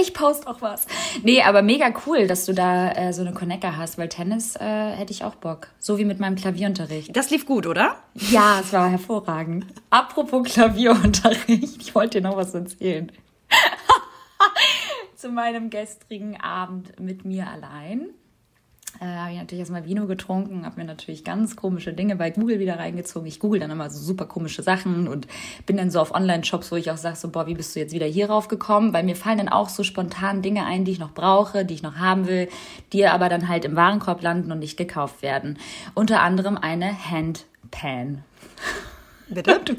Speaker 2: Ich poste auch was. Nee, aber mega cool, dass du da äh, so eine Connector hast, weil Tennis äh, hätte ich auch Bock. So wie mit meinem Klavierunterricht.
Speaker 1: Das lief gut, oder?
Speaker 2: Ja, es war hervorragend. Apropos Klavierunterricht, ich wollte dir noch was erzählen. (laughs) Zu meinem gestrigen Abend mit mir allein äh, habe ich natürlich erstmal Vino getrunken, habe mir natürlich ganz komische Dinge bei Google wieder reingezogen. Ich google dann immer so super komische Sachen und bin dann so auf Online-Shops, wo ich auch sage, so, boah, wie bist du jetzt wieder hier rauf gekommen? Weil mir fallen dann auch so spontan Dinge ein, die ich noch brauche, die ich noch haben will, die aber dann halt im Warenkorb landen und nicht gekauft werden. Unter anderem eine Handpan.
Speaker 1: Bitte? (laughs)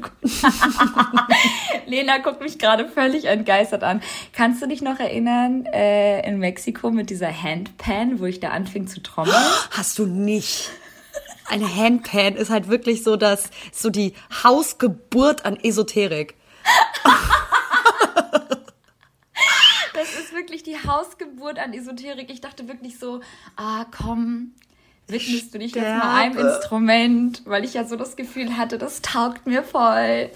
Speaker 2: Lena guckt mich gerade völlig entgeistert an. Kannst du dich noch erinnern, äh, in Mexiko mit dieser Handpan, wo ich da anfing zu trommeln? (gasps)
Speaker 1: Hast du nicht. Eine Handpan ist halt wirklich so das, so die Hausgeburt an Esoterik.
Speaker 2: das ist wirklich die Hausgeburt an Esoterik. Ich dachte wirklich so, ah komm, widmest du dich Sterbe. jetzt mal einem Instrument, weil ich ja so das Gefühl hatte, das taugt mir voll.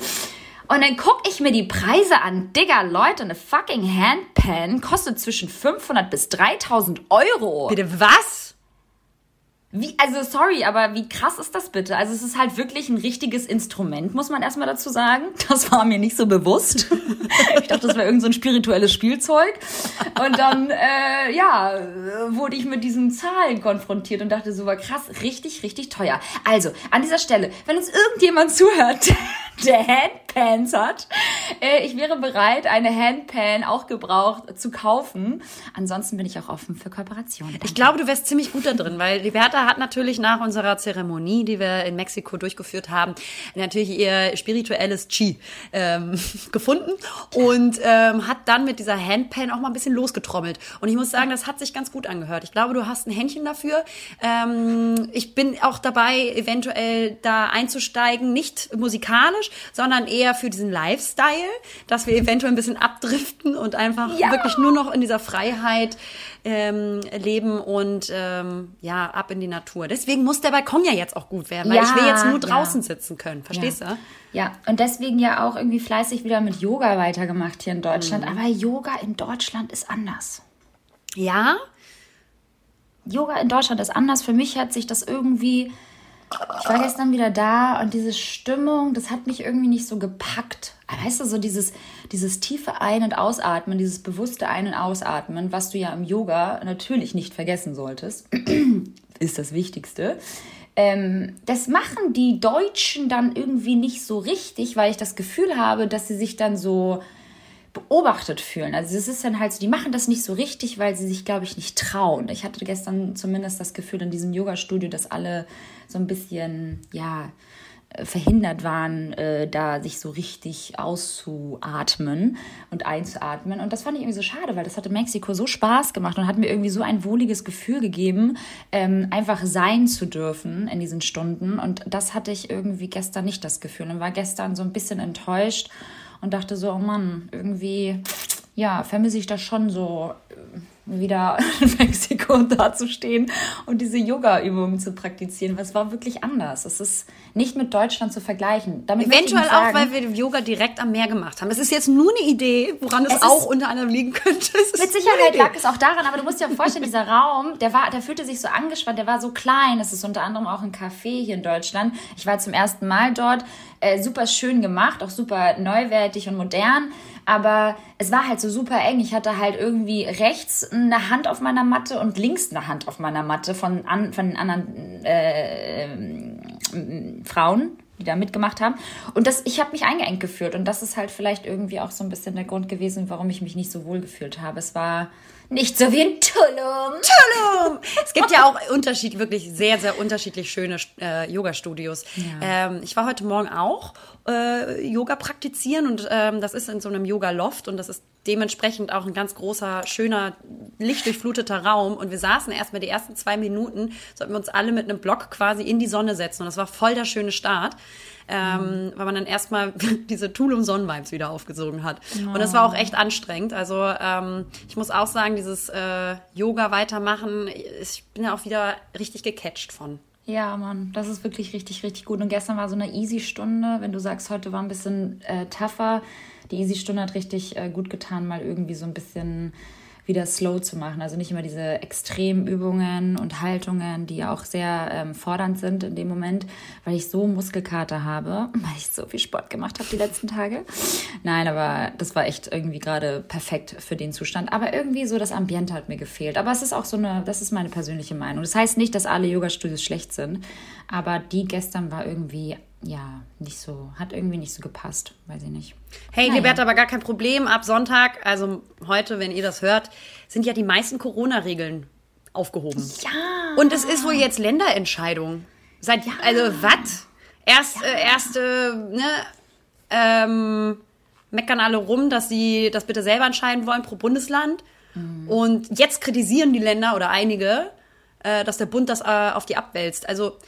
Speaker 2: Und dann gucke ich mir die Preise an. Digga, Leute, eine fucking Handpan kostet zwischen 500 bis 3000 Euro.
Speaker 1: Bitte was?
Speaker 2: Wie, also sorry, aber wie krass ist das bitte? Also es ist halt wirklich ein richtiges Instrument, muss man erstmal dazu sagen. Das war mir nicht so bewusst. ich dachte, das wäre irgendein so ein spirituelles Spielzeug. Und dann, äh, ja, wurde ich mit diesen Zahlen konfrontiert und dachte so, war krass, richtig, richtig teuer. Also, an dieser Stelle, wenn uns irgendjemand zuhört, (laughs) der Handpans hat, äh, ich wäre bereit, eine Handpan auch gebraucht zu kaufen. Ansonsten bin ich auch offen für Kooperationen.
Speaker 1: Ich glaube, du wärst ziemlich gut da drin, weil die Bertha hat natürlich nach unserer Zeremonie, die wir in Mexiko durchgeführt haben, natürlich ihr spirituelles Chi ähm, (laughs) gefunden und ähm, hat dann mit dieser Handpan auch mal ein bisschen losgetrommelt. Und ich muss sagen, das hat sich ganz gut angehört. Ich glaube, du hast ein Händchen dafür. Ähm, ich bin auch dabei, eventuell da einzusteigen, nicht musikalisch, sondern eher für diesen Lifestyle, dass wir eventuell ein bisschen abdriften und einfach
Speaker 2: Ja.
Speaker 1: wirklich nur noch in dieser Freiheit ähm, leben und ähm, ja, ab in die Natur. Deswegen muss der Balkon ja jetzt auch gut werden, weil
Speaker 2: Ja,
Speaker 1: ich will jetzt nur
Speaker 2: ja.
Speaker 1: draußen sitzen können. Verstehst
Speaker 2: ja.
Speaker 1: du?
Speaker 2: Ja, und deswegen ja auch irgendwie fleißig wieder mit Yoga weitergemacht hier in Deutschland.
Speaker 1: Mhm.
Speaker 2: Aber Yoga in Deutschland ist anders.
Speaker 1: Ja,
Speaker 2: Yoga in Deutschland ist anders. Für mich hat sich das irgendwie. Ich war gestern wieder da und diese Stimmung, das hat mich irgendwie nicht so gepackt. Weißt du, so dieses, dieses tiefe Ein- und Ausatmen, dieses bewusste Ein- und Ausatmen, was du ja im Yoga natürlich nicht vergessen solltest, (clears throat) ist das Wichtigste. Ähm, das machen die Deutschen dann irgendwie nicht so richtig, weil ich das Gefühl habe, dass sie sich dann so beobachtet fühlen. Also es ist dann halt so, die machen das nicht so richtig, weil sie sich, glaube ich, nicht trauen. Ich hatte gestern zumindest das Gefühl in diesem Yoga-Studio, dass alle so ein bisschen, ja, äh, verhindert waren, äh, da sich so richtig auszuatmen und einzuatmen. Und das fand ich irgendwie so schade, weil das hatte Mexiko so Spaß gemacht und hat mir irgendwie so ein wohliges Gefühl gegeben, ähm, einfach sein zu dürfen in diesen Stunden. Und das hatte ich irgendwie gestern nicht das Gefühl und war gestern so ein bisschen enttäuscht und dachte so, oh Mann, irgendwie, ja, vermisse ich das schon so, äh, wieder (laughs) in Mexiko dazustehen und diese Yoga-Übungen zu praktizieren. weil Es war wirklich anders. Es ist nicht mit Deutschland zu vergleichen. Damit
Speaker 1: eventuell auch,
Speaker 2: sagen-
Speaker 1: weil wir Yoga direkt am Meer gemacht haben. Es ist jetzt nur eine Idee, woran es,
Speaker 2: Es
Speaker 1: auch unter anderem liegen könnte.
Speaker 2: Mit Sicherheit lag es auch daran, aber du musst dir auch vorstellen, dieser Raum, der war, der fühlte sich so angespannt, der war so klein. Es ist unter anderem auch ein Café hier in Deutschland. Ich war zum ersten Mal dort, äh, super schön gemacht, auch super neuwertig und modern. Aber es war halt so super eng. Ich hatte halt irgendwie rechts eine Hand auf meiner Matte und links eine Hand auf meiner Matte von, an, von den anderen äh, ähm, Frauen, die da mitgemacht haben. Und das, ich habe mich eingeengt gefühlt. Und das ist halt vielleicht irgendwie auch so ein bisschen der Grund gewesen, warum ich mich nicht so wohl gefühlt habe. Es war nicht so wie in Tulum.
Speaker 1: Tulum. (laughs) Es gibt ja auch Unterschied, wirklich sehr, sehr unterschiedlich schöne äh, Yoga-Studios. Ähm, ich war heute Morgen auch äh, Yoga praktizieren und ähm, das ist in so einem Yoga-Loft und das ist dementsprechend auch ein ganz großer, schöner, lichtdurchfluteter Raum. Und wir saßen erstmal die ersten zwei Minuten, sollten wir uns alle mit einem Block quasi in die Sonne setzen. Und das war voll der schöne Start. Ähm, weil man dann erstmal (laughs) diese Tulum-Sonnenvibes wieder aufgesogen hat. Und das war auch echt anstrengend. Also ähm, ich muss auch sagen, dieses äh, Yoga weitermachen, ich bin ja auch wieder richtig gecatcht von.
Speaker 2: Ja, Mann, das ist wirklich richtig, richtig gut. Und gestern war so eine Easy-Stunde. Wenn du sagst, heute war ein bisschen äh, tougher, die Easy-Stunde hat richtig äh, gut getan, mal irgendwie so ein bisschen wieder slow zu machen. Also nicht immer diese Extremübungen und Haltungen, die auch sehr ähm, fordernd sind in dem Moment, weil ich so Muskelkater habe, (laughs) weil ich so viel Sport gemacht habe die letzten Tage. Nein, aber das war echt irgendwie gerade perfekt für den Zustand. Aber irgendwie so das Ambiente hat mir gefehlt. Aber es ist auch so eine, das ist meine persönliche Meinung. Das heißt nicht, dass alle Yoga-Studios schlecht sind, aber die gestern war irgendwie, ja, nicht so, hat irgendwie nicht so gepasst. Weiß ich nicht.
Speaker 1: Hey,
Speaker 2: Naja.
Speaker 1: Liberta, aber gar kein Problem. Ab Sonntag, also heute, wenn ihr das hört, sind ja die meisten Corona-Regeln aufgehoben.
Speaker 2: Ja.
Speaker 1: Und es ist wohl jetzt Länderentscheidung. Seit, also, was? Erst, äh, erste, ne, ähm, meckern alle rum, dass sie das bitte selber entscheiden wollen pro Bundesland. Und jetzt kritisieren die Länder oder einige, äh, dass der Bund das äh, auf die abwälzt. Also,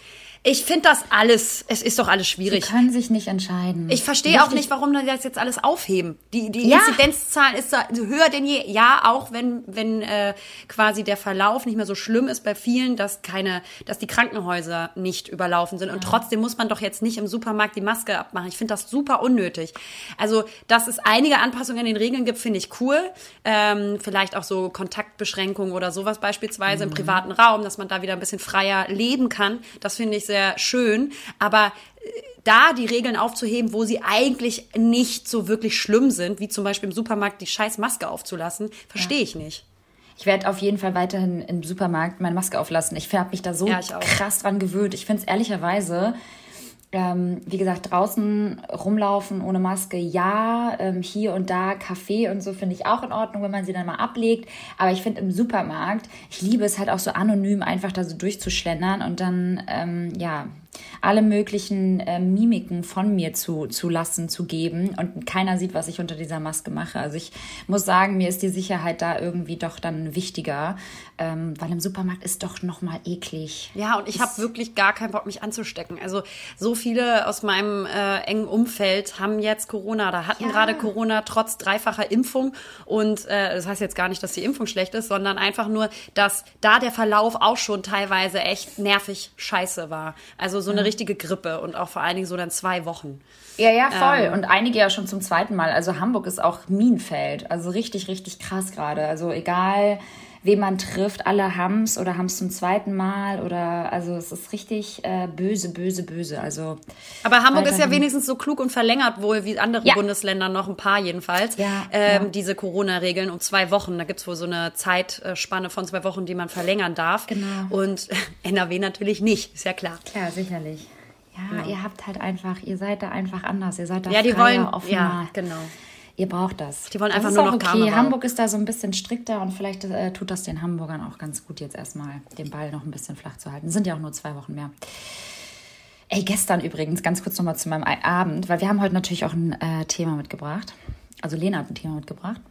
Speaker 1: Ich finde das alles, es ist doch alles schwierig.
Speaker 2: Sie können sich nicht entscheiden.
Speaker 1: Ich verstehe auch nicht, warum die das jetzt alles aufheben. Die, die
Speaker 2: Ja.
Speaker 1: Inzidenzzahl ist höher denn je. Ja, auch wenn, wenn äh, quasi der Verlauf nicht mehr so schlimm ist bei vielen, dass keine, dass die Krankenhäuser nicht überlaufen sind. Und trotzdem muss man doch jetzt nicht im Supermarkt die Maske abmachen. Ich finde das super unnötig. Also, dass es einige Anpassungen an den Regeln gibt, finde ich cool. Ähm, vielleicht auch so Kontaktbeschränkungen oder sowas beispielsweise im privaten Raum, dass man da wieder ein bisschen freier leben kann. Das finde ich sehr schön. Aber da die Regeln aufzuheben, wo sie eigentlich nicht so wirklich schlimm sind, wie zum Beispiel im Supermarkt die scheiß Maske aufzulassen, verstehe ich nicht.
Speaker 2: Ich werde auf jeden Fall weiterhin im Supermarkt meine Maske auflassen. Ich habe mich da so
Speaker 1: Ja,
Speaker 2: krass dran gewöhnt. Ich finde es ehrlicherweise, ähm, wie gesagt, draußen rumlaufen ohne Maske, ja. Ähm, hier und da Kaffee und so finde ich auch in Ordnung, wenn man sie dann mal ablegt. Aber ich finde im Supermarkt, ich liebe es halt auch so anonym einfach da so durchzuschlendern und dann, ähm, ja, alle möglichen äh, Mimiken von mir zu, zu lassen, zu geben und keiner sieht, was ich unter dieser Maske mache. Also ich muss sagen, mir ist die Sicherheit da irgendwie doch dann wichtiger, ähm, weil im Supermarkt ist doch nochmal eklig.
Speaker 1: Ja, und ich habe wirklich gar keinen Bock, mich anzustecken. Also so viele aus meinem äh, engen Umfeld haben jetzt Corona oder hatten
Speaker 2: Ja.
Speaker 1: gerade Corona trotz dreifacher Impfung. Und äh, das heißt jetzt gar nicht, dass die Impfung schlecht ist, sondern einfach nur, dass da der Verlauf auch schon teilweise echt nervig scheiße war. Also so eine richtige Grippe und auch vor allen Dingen so dann zwei Wochen.
Speaker 2: Ja, ja, voll.
Speaker 1: Ähm.
Speaker 2: Und einige ja schon zum zweiten Mal. Also Hamburg ist auch Minenfeld. Also richtig, richtig krass gerade. Also egal, wen man trifft, alle haben's oder haben's zum zweiten Mal oder also es ist richtig äh, böse, böse, böse. Also
Speaker 1: Aber Hamburg ist ja wenigstens so klug und verlängert wohl wie andere
Speaker 2: Ja.
Speaker 1: Bundesländer noch ein paar jedenfalls.
Speaker 2: Ja,
Speaker 1: ähm,
Speaker 2: ja.
Speaker 1: Diese Corona-Regeln um zwei Wochen. Da gibt's wohl so eine Zeitspanne von zwei Wochen, die man verlängern darf.
Speaker 2: Genau.
Speaker 1: Und (laughs) NRW natürlich nicht, ist ja klar.
Speaker 2: klar, sicherlich. Ja, ihr habt halt einfach, ihr seid da einfach anders. Ihr seid da
Speaker 1: Ja, die
Speaker 2: freier,
Speaker 1: wollen,
Speaker 2: offener.
Speaker 1: ja, genau.
Speaker 2: Ihr braucht das.
Speaker 1: Die wollen
Speaker 2: das
Speaker 1: einfach
Speaker 2: ist
Speaker 1: nur noch
Speaker 2: okay.
Speaker 1: Karneval.
Speaker 2: Hamburg ist da so ein bisschen strikter und vielleicht äh, tut das den Hamburgern auch ganz gut, jetzt erstmal den Ball noch ein bisschen flach zu halten. Sind ja auch nur zwei Wochen mehr. Ey, gestern übrigens, ganz kurz nochmal zu meinem Ei- Abend, weil wir haben heute natürlich auch ein äh, Thema mitgebracht. Also Lena hat ein Thema mitgebracht.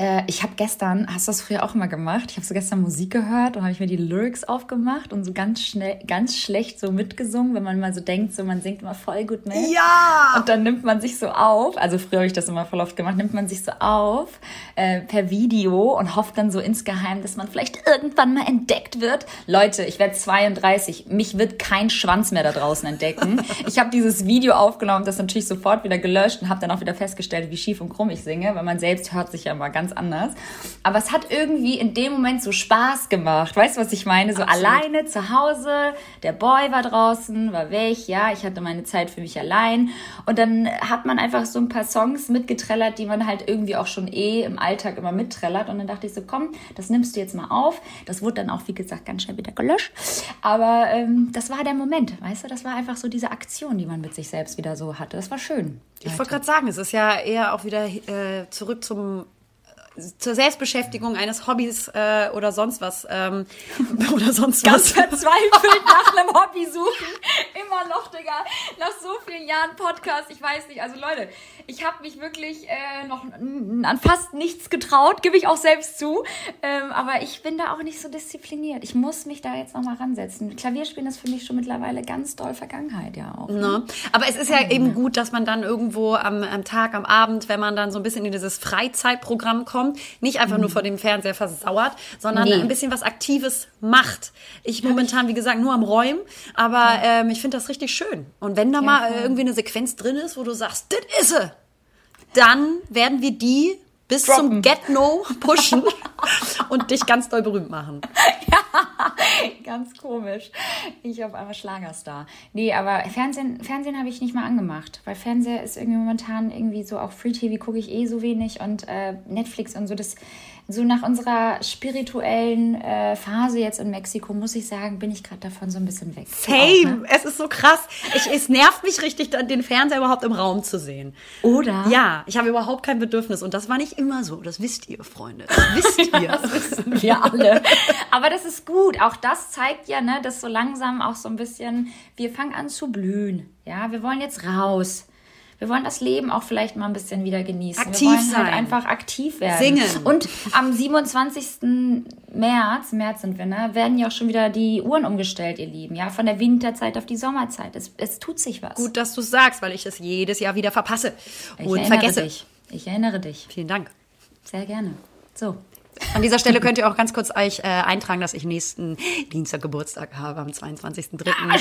Speaker 2: Äh, ich habe gestern, hast du das früher auch immer gemacht? Ich habe so gestern Musik gehört und habe ich mir die Lyrics aufgemacht und so ganz schnell, ganz schlecht so mitgesungen, wenn man mal so denkt, so man singt immer voll gut mit.
Speaker 1: Ja!
Speaker 2: Und dann nimmt man sich so auf, also früher habe ich das immer voll oft gemacht, nimmt man sich so auf äh, per Video und hofft dann so insgeheim, dass man vielleicht irgendwann mal entdeckt wird. Leute, ich werde 32, mich wird kein Schwanz mehr da draußen entdecken. (laughs) Ich habe dieses Video aufgenommen, das natürlich sofort wieder gelöscht und habe dann auch wieder festgestellt, wie schief und krumm ich singe, weil man selbst hört sich ja mal ganz anders. Aber es hat irgendwie in dem Moment so Spaß gemacht. Weißt du, was ich meine? So
Speaker 1: Absolut.
Speaker 2: alleine zu Hause, der Boy war draußen, war weg, ja, ich hatte meine Zeit für mich allein. Und dann hat man einfach so ein paar Songs mitgetrellert, die man halt irgendwie auch schon eh im Alltag immer mittrellert. Und dann dachte ich so, komm, das nimmst du jetzt mal auf. Das wurde dann auch, wie gesagt, ganz schnell wieder gelöscht. Aber ähm, das war der Moment, weißt du? Das war einfach so diese Aktion, die man mit sich selbst wieder so hatte. Das war schön.
Speaker 1: Ich wollte gerade sagen, es ist ja eher auch wieder äh, zurück zum zur Selbstbeschäftigung eines Hobbys äh, oder sonst was ähm, (laughs) oder sonst
Speaker 2: ganz
Speaker 1: was.
Speaker 2: verzweifelt nach einem Hobby suchen. Immer noch, Digga. Nach so vielen Jahren Podcast. Ich weiß nicht. Also Leute, ich habe mich wirklich äh, noch an fast nichts getraut, gebe ich auch selbst zu. Ähm, aber ich bin da auch nicht so diszipliniert. Ich muss mich da jetzt nochmal ransetzen. Klavierspielen ist für mich schon mittlerweile ganz doll Vergangenheit, ja auch.
Speaker 1: Ne? Aber es ist ja eben gut, dass man dann irgendwo am, am Tag, am Abend, wenn man dann so ein bisschen in dieses Freizeitprogramm kommt, nicht einfach nur vor dem Fernseher versauert, sondern
Speaker 2: Nee.
Speaker 1: ein bisschen was Aktives macht. Ich momentan, wie gesagt, nur am Räumen, aber ähm, ich finde das richtig schön. Und wenn da mal äh, irgendwie eine Sequenz drin ist, wo du sagst, das ist sie, dann werden wir die bis zum
Speaker 2: Droppen.
Speaker 1: Get-No pushen (laughs) und dich ganz doll berühmt machen. (laughs)
Speaker 2: Ganz komisch. Ich auf einmal Schlagerstar. Nee, aber Fernsehen, Fernsehen habe ich nicht mal angemacht, weil Fernseher ist irgendwie momentan irgendwie so, auch Free TV gucke ich eh so wenig und äh, Netflix und so, das so nach unserer spirituellen äh, Phase jetzt in Mexiko, muss ich sagen, bin ich gerade davon so ein bisschen weg. Du auch,
Speaker 1: Same.
Speaker 2: ne?
Speaker 1: Es ist so krass. Ich, es nervt mich richtig, den Fernseher überhaupt im Raum zu sehen.
Speaker 2: Oder?
Speaker 1: Ja, ich habe überhaupt kein Bedürfnis. Und das war nicht immer so. Das wisst ihr, Freunde. Das (laughs) wisst ihr.
Speaker 2: wir alle. Aber das ist gut. Auch das zeigt ja, ne, dass so langsam auch so ein bisschen, wir fangen an zu blühen. Ja, wir wollen jetzt raus. Wir wollen das Leben auch vielleicht mal ein bisschen wieder genießen.
Speaker 1: Aktiv
Speaker 2: wir wollen
Speaker 1: sein.
Speaker 2: Halt einfach aktiv werden.
Speaker 1: Singen.
Speaker 2: Und am 27. März, März sind wir, ne, werden ja auch schon wieder die Uhren umgestellt, ihr Lieben. Ja, von der Winterzeit auf die Sommerzeit. Es, es tut sich was.
Speaker 1: Gut, dass du es sagst, weil ich es jedes Jahr wieder verpasse
Speaker 2: ich
Speaker 1: und vergesse.
Speaker 2: dich. Ich erinnere dich.
Speaker 1: Vielen Dank.
Speaker 2: Sehr gerne. So.
Speaker 1: An dieser Stelle könnt ihr auch ganz kurz euch äh, eintragen, dass ich nächsten Dienstag Geburtstag habe, am 22.03.
Speaker 2: Ah,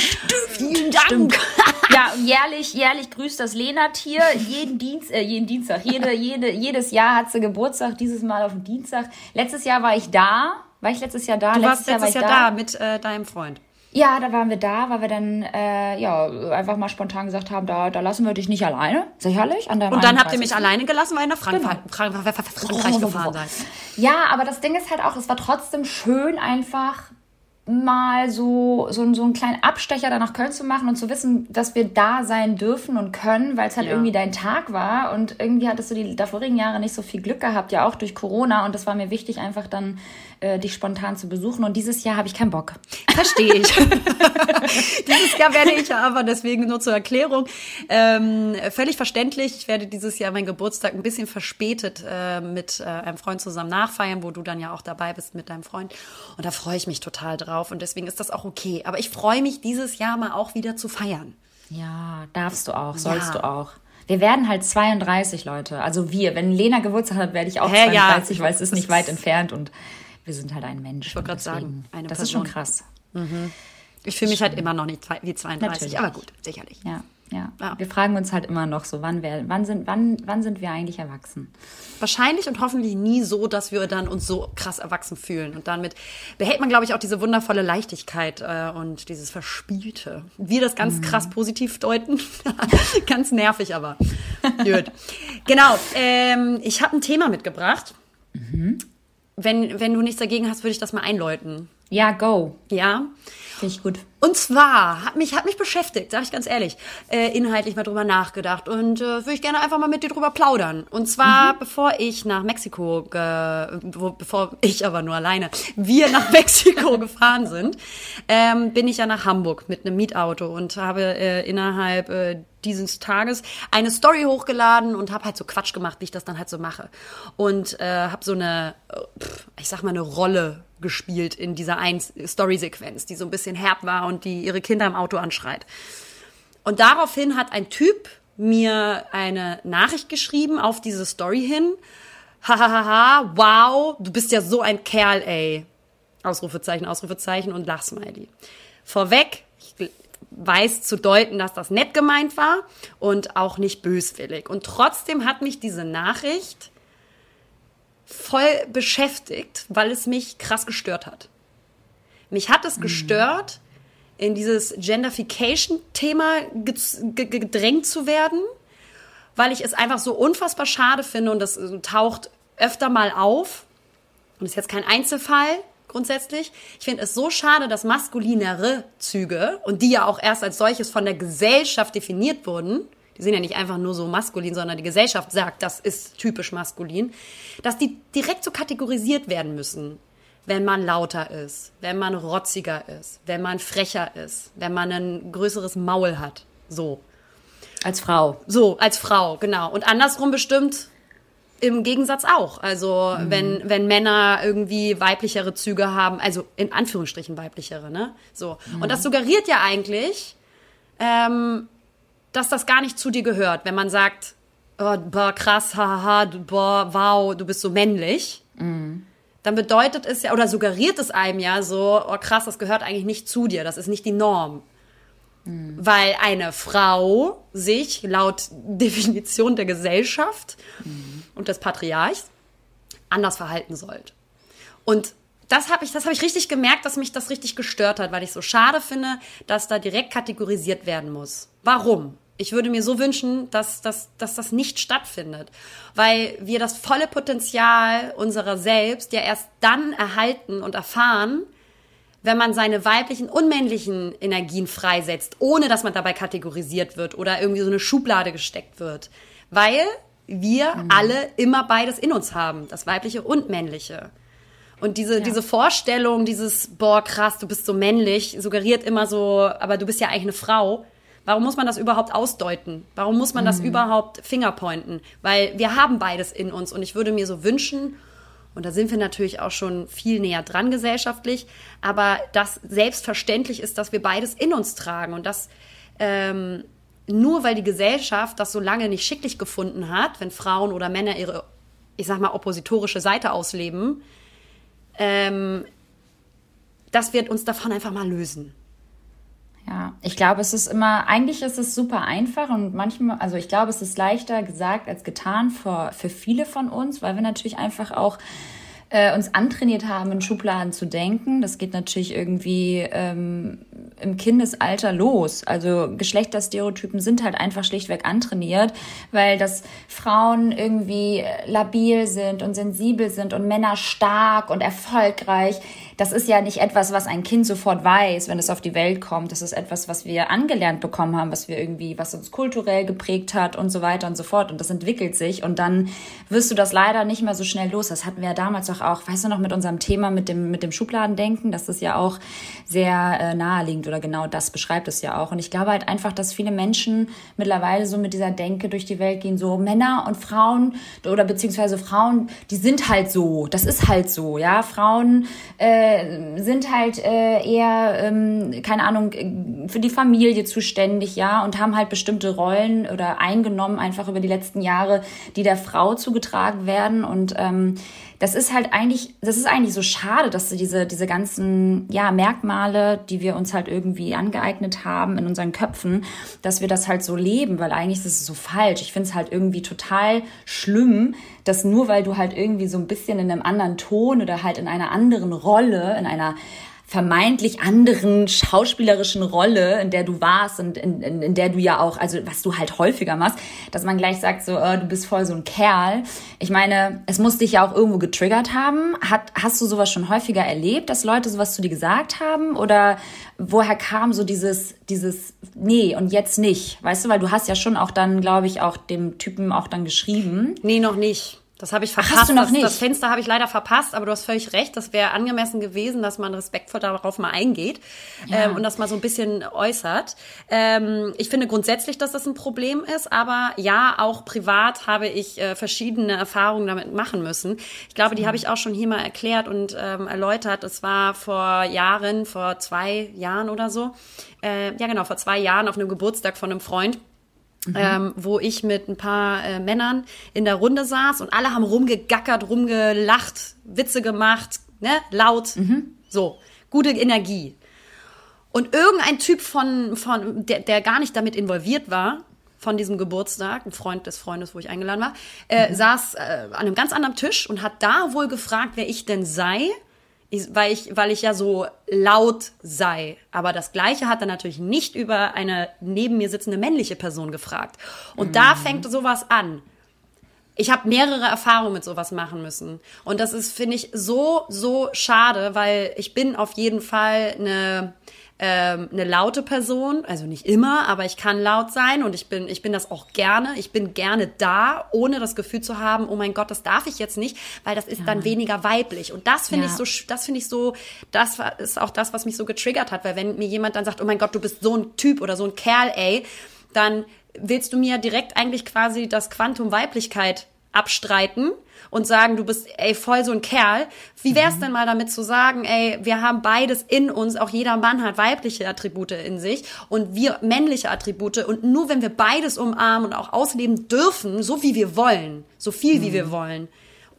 Speaker 1: Vielen Dank. (laughs)
Speaker 2: Ja, und jährlich, jährlich grüßt das Lena-Tier. Jeden, Dienst, äh, jeden Dienstag, jede, jede, jedes Jahr hat sie Geburtstag, dieses Mal auf dem Dienstag. Letztes Jahr war ich da. War ich letztes Jahr da?
Speaker 1: Du warst letztes
Speaker 2: war
Speaker 1: Jahr
Speaker 2: ich
Speaker 1: da, mit äh, deinem Freund.
Speaker 2: Ja, da waren wir da, weil wir dann äh, ja einfach mal spontan gesagt haben, da, da lassen wir dich nicht alleine. Sicherlich. An deinem
Speaker 1: Und dann habt ihr
Speaker 2: 31..
Speaker 1: mich alleine gelassen, weil ihr nach Frank
Speaker 2: Genau.
Speaker 1: Frank Frankreich gefahren (laughs) seid.
Speaker 2: Ja, aber das Ding ist halt auch, es war trotzdem schön, einfach mal so, so, so einen kleinen Abstecher da nach Köln zu machen und zu wissen, dass wir da sein dürfen und können, weil es halt
Speaker 1: Ja.
Speaker 2: irgendwie dein Tag war und irgendwie hattest du die davorigen Jahre nicht so viel Glück gehabt, ja auch durch Corona und das war mir wichtig, einfach dann äh, dich spontan zu besuchen und dieses Jahr habe ich keinen Bock.
Speaker 1: Verstehe ich. (laughs) dieses Jahr werde ich aber, deswegen nur zur Erklärung, ähm, völlig verständlich. Ich werde dieses Jahr meinen Geburtstag ein bisschen verspätet äh, mit äh, einem Freund zusammen nachfeiern, wo du dann ja auch dabei bist mit deinem Freund. Und da freue ich mich total drauf. Und deswegen ist das auch okay. Aber ich freue mich dieses Jahr mal auch wieder zu feiern.
Speaker 2: Ja, darfst du auch, sollst
Speaker 1: Ja.
Speaker 2: du auch. Wir werden halt 32, Leute. Also wir. Wenn Lena Geburtstag hat, werde ich auch
Speaker 1: Hä, ja.
Speaker 2: 32, weil es ist nicht weit entfernt und wir sind halt ein Mensch. Ich
Speaker 1: wollte gerade sagen, eine
Speaker 2: Das ist schon
Speaker 1: Person.
Speaker 2: krass.
Speaker 1: Ich fühle mich halt immer noch nicht wie 32,
Speaker 2: Natürlich.
Speaker 1: aber gut, sicherlich.
Speaker 2: Ja, ja,
Speaker 1: Ja.
Speaker 2: Wir fragen uns halt immer noch so, wann, wer, wann, sind, wann, wann sind wir eigentlich erwachsen?
Speaker 1: Wahrscheinlich und hoffentlich nie so, dass wir dann uns so krass erwachsen fühlen. Und damit behält man, glaube ich, auch diese wundervolle Leichtigkeit äh, und dieses Verspielte. Wir das ganz krass positiv deuten. (laughs) ganz nervig, aber gut. Genau. Ähm, ich habe ein Thema mitgebracht. Wenn, wenn du nichts dagegen hast, würde ich das mal einläuten.
Speaker 2: Ja, go.
Speaker 1: Ja.
Speaker 2: Finde ich gut.
Speaker 1: Und zwar hat mich, hat mich beschäftigt, sage ich ganz ehrlich, äh, inhaltlich mal drüber nachgedacht und äh, würde ich gerne einfach mal mit dir drüber plaudern. Und zwar, bevor ich nach Mexiko, ge wo, bevor ich aber nur alleine, wir nach (laughs) Mexiko gefahren sind, ähm, bin ich ja nach Hamburg mit einem Mietauto und habe äh, innerhalb äh, dieses Tages eine Story hochgeladen und habe halt so Quatsch gemacht, wie ich das dann halt so mache. Und äh, habe so eine, äh, ich sag mal, eine Rolle gespielt in dieser Story-Sequenz, die so ein bisschen herb war und die ihre Kinder im Auto anschreit. Und daraufhin hat ein Typ mir eine Nachricht geschrieben auf diese Story hin. Hahaha, wow, du bist ja so ein Kerl, ey. Ausrufezeichen, Ausrufezeichen und Lachsmiley. Vorweg, ich weiß zu deuten, dass das nett gemeint war und auch nicht böswillig. Und trotzdem hat mich diese Nachricht voll beschäftigt, weil es mich krass gestört hat. Mich hat es gestört, in dieses Genderfication-Thema gedrängt zu werden, weil ich es einfach so unfassbar schade finde und das äh, taucht öfter mal auf. Und ist jetzt kein Einzelfall grundsätzlich. Ich finde es so schade, dass maskulinere Züge und die ja auch erst als solches von der Gesellschaft definiert wurden, die sind ja nicht einfach nur so maskulin, sondern die Gesellschaft sagt, das ist typisch maskulin, dass die direkt so kategorisiert werden müssen. Wenn man lauter ist, wenn man rotziger ist, wenn man frecher ist, wenn man ein größeres Maul hat. So.
Speaker 2: Als Frau.
Speaker 1: So, als Frau, genau. Und andersrum bestimmt im Gegensatz auch. Also, wenn, wenn Männer irgendwie weiblichere Züge haben, also in Anführungsstrichen weiblichere, ne? So. Und das suggeriert ja eigentlich, ähm, dass das gar nicht zu dir gehört. Wenn man sagt, oh, boah, krass, haha, boah, wow, du bist so männlich. Dann bedeutet es ja, oder suggeriert es einem ja so, oh krass, das gehört eigentlich nicht zu dir, das ist nicht die Norm weil eine Frau sich laut (laughs) Definition der Gesellschaft und des Patriarchs anders verhalten sollte. Und das habe ich, das habe ich richtig gemerkt, dass mich das richtig gestört hat, weil ich so schade finde, dass da direkt kategorisiert werden muss. Warum? Ich würde mir so wünschen, dass, dass, dass das nicht stattfindet, weil wir das volle Potenzial unserer selbst ja erst dann erhalten und erfahren, wenn man seine weiblichen und männlichen Energien freisetzt, ohne dass man dabei kategorisiert wird oder irgendwie so eine Schublade gesteckt wird. Weil wir alle immer beides in uns haben, das weibliche und männliche. Und diese, diese Vorstellung, dieses, boah, krass, du bist so männlich, suggeriert immer so, aber du bist ja eigentlich eine Frau, Warum muss man das überhaupt ausdeuten? Warum muss man das überhaupt fingerpointen? Weil wir haben beides in uns und ich würde mir so wünschen, und da sind wir natürlich auch schon viel näher dran gesellschaftlich, aber dass selbstverständlich ist, dass wir beides in uns tragen und dass ähm, nur weil die Gesellschaft das so lange nicht schicklich gefunden hat, wenn Frauen oder Männer ihre, ich sag mal, oppositorische Seite ausleben, ähm, dass wir uns davon einfach mal lösen.
Speaker 2: Ja, ich glaube, es ist immer, eigentlich ist es super einfach und manchmal, also ich glaube, es ist leichter gesagt als getan für, für viele von uns, weil wir natürlich einfach auch äh, uns antrainiert haben, in Schubladen zu denken. Das geht natürlich irgendwie ähm, im Kindesalter los. Also Geschlechterstereotypen sind halt einfach schlichtweg antrainiert, weil das Frauen irgendwie labil sind und sensibel sind und Männer stark und erfolgreich das ist ja nicht etwas, was ein Kind sofort weiß, wenn es auf die Welt kommt. Das ist etwas, was wir angelernt bekommen haben, was wir irgendwie, was uns kulturell geprägt hat und so weiter und so fort. Und das entwickelt sich. Und dann wirst du das leider nicht mehr so schnell los. Das hatten wir ja damals doch auch, weißt du noch, mit unserem Thema mit dem, mit dem Schubladendenken. Das ist ja auch sehr äh, naheliegend oder genau das beschreibt es ja auch. Und ich glaube halt einfach, dass viele Menschen mittlerweile so mit dieser Denke durch die Welt gehen, so Männer und Frauen oder beziehungsweise Frauen, die sind halt so. Das ist halt so, ja. Frauen, äh, sind halt äh, eher, ähm, keine Ahnung, für die Familie zuständig, ja, und haben halt bestimmte Rollen oder eingenommen einfach über die letzten Jahre, die der Frau zugetragen werden. Und ähm, das ist halt eigentlich, das ist eigentlich so schade, dass diese, diese ganzen, ja, Merkmale, die wir uns halt irgendwie angeeignet haben in unseren Köpfen, dass wir das halt so leben, weil eigentlich ist es so falsch. Ich finde es halt irgendwie total schlimm, dass nur weil du halt irgendwie so ein bisschen in einem anderen Ton oder halt in einer anderen Rolle, in einer vermeintlich anderen schauspielerischen Rolle, in der du warst und in, in, in der du ja auch, also was du halt häufiger machst, dass man gleich sagt, so, oh, du bist voll so ein Kerl. Ich meine, es muss dich ja auch irgendwo getriggert haben. Hat, hast du sowas schon häufiger erlebt, dass Leute sowas zu dir gesagt haben? Oder woher kam so dieses, dieses, nee, und jetzt nicht? Weißt du, weil du hast ja schon auch dann, glaube ich, auch dem Typen auch dann geschrieben.
Speaker 1: Nee, noch nicht. Das habe ich verpasst. Ach, hast du noch das, nicht? das Fenster habe ich leider verpasst, aber du hast völlig recht. Das wäre angemessen gewesen, dass man respektvoll darauf mal eingeht ja. ähm, und das mal so ein bisschen äußert. Ähm, ich finde grundsätzlich, dass das ein Problem ist, aber ja, auch privat habe ich äh, verschiedene Erfahrungen damit machen müssen. Ich glaube, die habe ich auch schon hier mal erklärt und ähm, erläutert. Es war vor Jahren, vor zwei Jahren oder so. Äh, ja, genau, vor zwei Jahren auf einem Geburtstag von einem Freund Mhm. Ähm, wo ich mit ein paar äh, Männern in der Runde saß und alle haben rumgegackert, rumgelacht, Witze gemacht, ne, laut, mhm. so, gute Energie. Und irgendein Typ von, von der, der gar nicht damit involviert war, von diesem Geburtstag, ein Freund des Freundes, wo ich eingeladen war, äh, mhm. saß äh, an einem ganz anderen Tisch und hat da wohl gefragt, wer ich denn sei ich, weil, ich, weil ich ja so laut sei. Aber das Gleiche hat er natürlich nicht über eine neben mir sitzende männliche Person gefragt. Und mhm. da fängt sowas an. Ich habe mehrere Erfahrungen mit sowas machen müssen. Und das ist, finde ich, so, so schade, weil ich bin auf jeden Fall eine ähm, eine laute Person, also nicht immer, aber ich kann laut sein und ich bin, ich bin das auch gerne. Ich bin gerne da, ohne das Gefühl zu haben, oh mein Gott, das darf ich jetzt nicht, weil das ist ja. dann weniger weiblich. Und das finde ja. ich so, das finde ich so, das ist auch das, was mich so getriggert hat, weil wenn mir jemand dann sagt, oh mein Gott, du bist so ein Typ oder so ein Kerl, ey, dann willst du mir direkt eigentlich quasi das Quantum Weiblichkeit abstreiten und sagen, du bist ey voll so ein Kerl. Wie wär's mhm. denn mal damit zu sagen, ey, wir haben beides in uns, auch jeder Mann hat weibliche Attribute in sich und wir männliche Attribute und nur wenn wir beides umarmen und auch ausleben dürfen, so wie wir wollen, so viel mhm. wie wir mhm. wollen,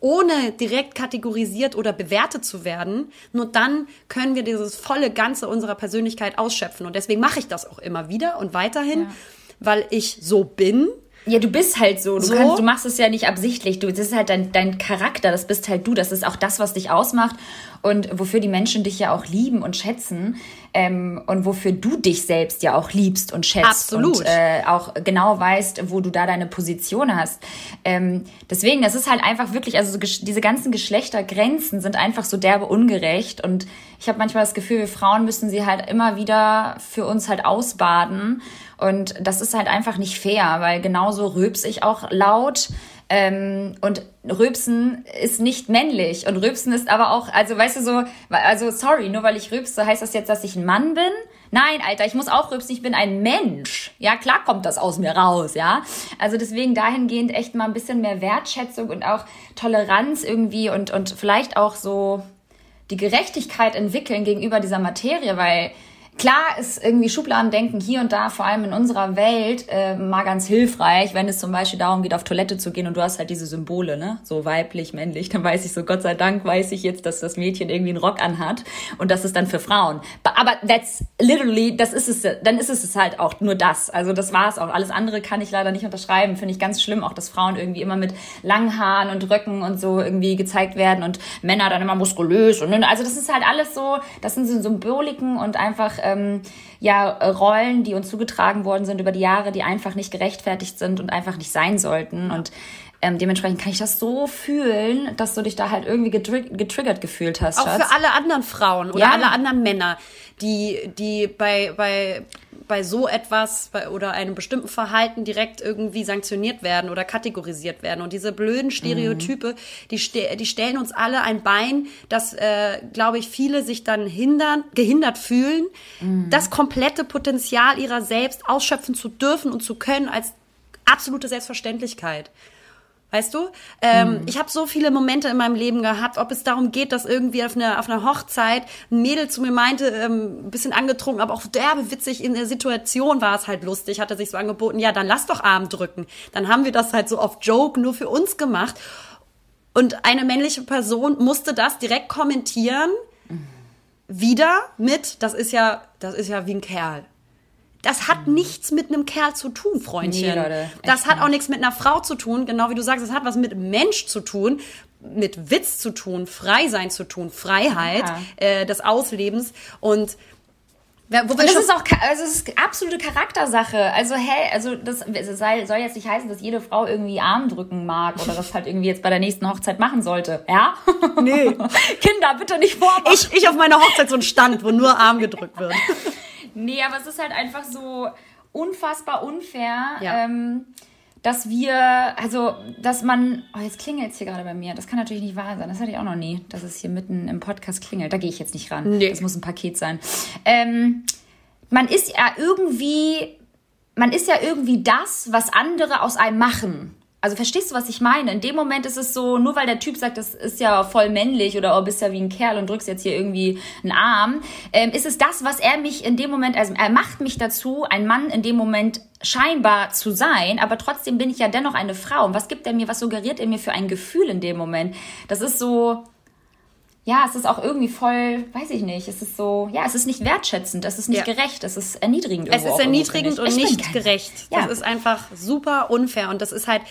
Speaker 1: ohne direkt kategorisiert oder bewertet zu werden, nur dann können wir dieses volle Ganze unserer Persönlichkeit ausschöpfen. Und deswegen mache ich das auch immer wieder und weiterhin, ja. weil ich so bin
Speaker 2: ja, du bist halt so. Du, so? Kannst, du machst es ja nicht absichtlich. Du, das ist halt dein, dein Charakter, das bist halt du. Das ist auch das, was dich ausmacht und wofür die Menschen dich ja auch lieben und schätzen. Ähm, und wofür du dich selbst ja auch liebst und schätzt.
Speaker 1: Absolut.
Speaker 2: Und äh, auch genau weißt, wo du da deine Position hast. Ähm, deswegen, das ist halt einfach wirklich, also so, diese ganzen Geschlechtergrenzen sind einfach so derbe ungerecht. Und ich habe manchmal das Gefühl, wir Frauen müssen sie halt immer wieder für uns halt ausbaden. Und das ist halt einfach nicht fair, weil genauso rülps ich auch laut. Ähm, und Rülpsen ist nicht männlich und Rülpsen ist aber auch, also weißt du so, also sorry, nur weil ich rülpse, heißt das jetzt, dass ich ein Mann bin? Nein, Alter, ich muss auch rübsen, ich bin ein Mensch. Ja, klar kommt das aus mir raus, ja. Also deswegen dahingehend echt mal ein bisschen mehr Wertschätzung und auch Toleranz irgendwie und, und vielleicht auch so die Gerechtigkeit entwickeln gegenüber dieser Materie, weil Klar ist irgendwie Schubladendenken hier und da, vor allem in unserer Welt, äh, mal ganz hilfreich, wenn es zum Beispiel darum geht, auf Toilette zu gehen und du hast halt diese Symbole, ne? So weiblich, männlich, dann weiß ich so, Gott sei Dank weiß ich jetzt, dass das Mädchen irgendwie einen Rock anhat und das ist dann für Frauen. Aber that's literally, das ist es, dann ist es halt auch nur das. Also das war es auch. Alles andere kann ich leider nicht unterschreiben. Finde ich ganz schlimm, auch dass Frauen irgendwie immer mit langen Haaren und Röcken und so irgendwie gezeigt werden und Männer dann immer muskulös und also das ist halt alles so, das sind so Symboliken und einfach ähm, ja, Rollen, die uns zugetragen worden sind über die Jahre, die einfach nicht gerechtfertigt sind und einfach nicht sein sollten. Und ähm, dementsprechend kann ich das so fühlen, dass du dich da halt irgendwie getri getriggert gefühlt hast.
Speaker 1: Auch
Speaker 2: Schatz.
Speaker 1: für alle anderen Frauen oder
Speaker 2: Ja.
Speaker 1: alle anderen Männer, die, die bei, bei, bei so etwas bei, oder einem bestimmten Verhalten direkt irgendwie sanktioniert werden oder kategorisiert werden. Und diese blöden Stereotype, die, ste die stellen uns alle ein Bein, dass, äh, glaube ich, viele sich dann hindern, gehindert fühlen, das komplette Potenzial ihrer selbst ausschöpfen zu dürfen und zu können als absolute Selbstverständlichkeit. Weißt du? Ähm, Ich habe so viele Momente in meinem Leben gehabt, ob es darum geht, dass irgendwie auf einer, auf einer Hochzeit ein Mädel zu mir meinte, ähm, ein bisschen angetrunken, aber auch derbe witzig in der Situation war es halt lustig, hat er sich so angeboten, ja, dann lass doch Arm drücken. Dann haben wir das halt so auf Joke nur für uns gemacht. Und eine männliche Person musste das direkt kommentieren, wieder mit, das ist ja, das ist ja wie ein Kerl. Das hat nichts mit einem Kerl zu tun, Freundchen.
Speaker 2: Nee, Leute,
Speaker 1: das hat auch
Speaker 2: nicht.
Speaker 1: nichts mit einer Frau zu tun, genau wie du sagst, es hat was mit Mensch zu tun, mit Witz zu tun, Freisein zu tun, Freiheit
Speaker 2: Ja.
Speaker 1: äh, des Auslebens und wer- wo wir
Speaker 2: Und das ist auch also es ist absolute Charaktersache. Also hey, also das sei- soll jetzt nicht heißen, dass jede Frau irgendwie Arm drücken mag oder das halt irgendwie jetzt bei der nächsten Hochzeit machen sollte. Ja?
Speaker 1: Nee. (laughs)
Speaker 2: Kinder, bitte nicht vormachen.
Speaker 1: ich, ich auf meiner Hochzeit so ein Stand, wo nur Arm gedrückt wird. (laughs)
Speaker 2: Nee, aber es ist halt einfach so unfassbar unfair,
Speaker 1: Ja.
Speaker 2: ähm, dass wir, also, dass man, oh, jetzt klingelt es hier gerade bei mir. Das kann natürlich nicht wahr sein. Das hatte ich auch noch nie, dass es hier mitten im Podcast klingelt. Da gehe ich jetzt nicht ran.
Speaker 1: Nee.
Speaker 2: Das muss ein Paket sein. Ähm, man ist ja irgendwie, man ist ja irgendwie das, was andere aus einem machen. Also verstehst du, was ich meine? In dem Moment ist es so, nur weil der Typ sagt, das ist ja voll männlich oder oh, bist ja wie ein Kerl und drückst jetzt hier irgendwie einen Arm, ähm, ist es das, was er mich in dem Moment, also er macht mich dazu, ein Mann in dem Moment scheinbar zu sein, aber trotzdem bin ich ja dennoch eine Frau. Und was gibt er mir, was suggeriert er mir für ein Gefühl in dem Moment? Das ist so, ja, es ist auch irgendwie voll, weiß ich nicht, es ist so, ja, es ist nicht wertschätzend, es ist nicht
Speaker 1: Ja.
Speaker 2: gerecht, es ist erniedrigend.
Speaker 1: Es ist erniedrigend und nicht gerecht.
Speaker 2: Ja.
Speaker 1: Das ist einfach super unfair und das ist halt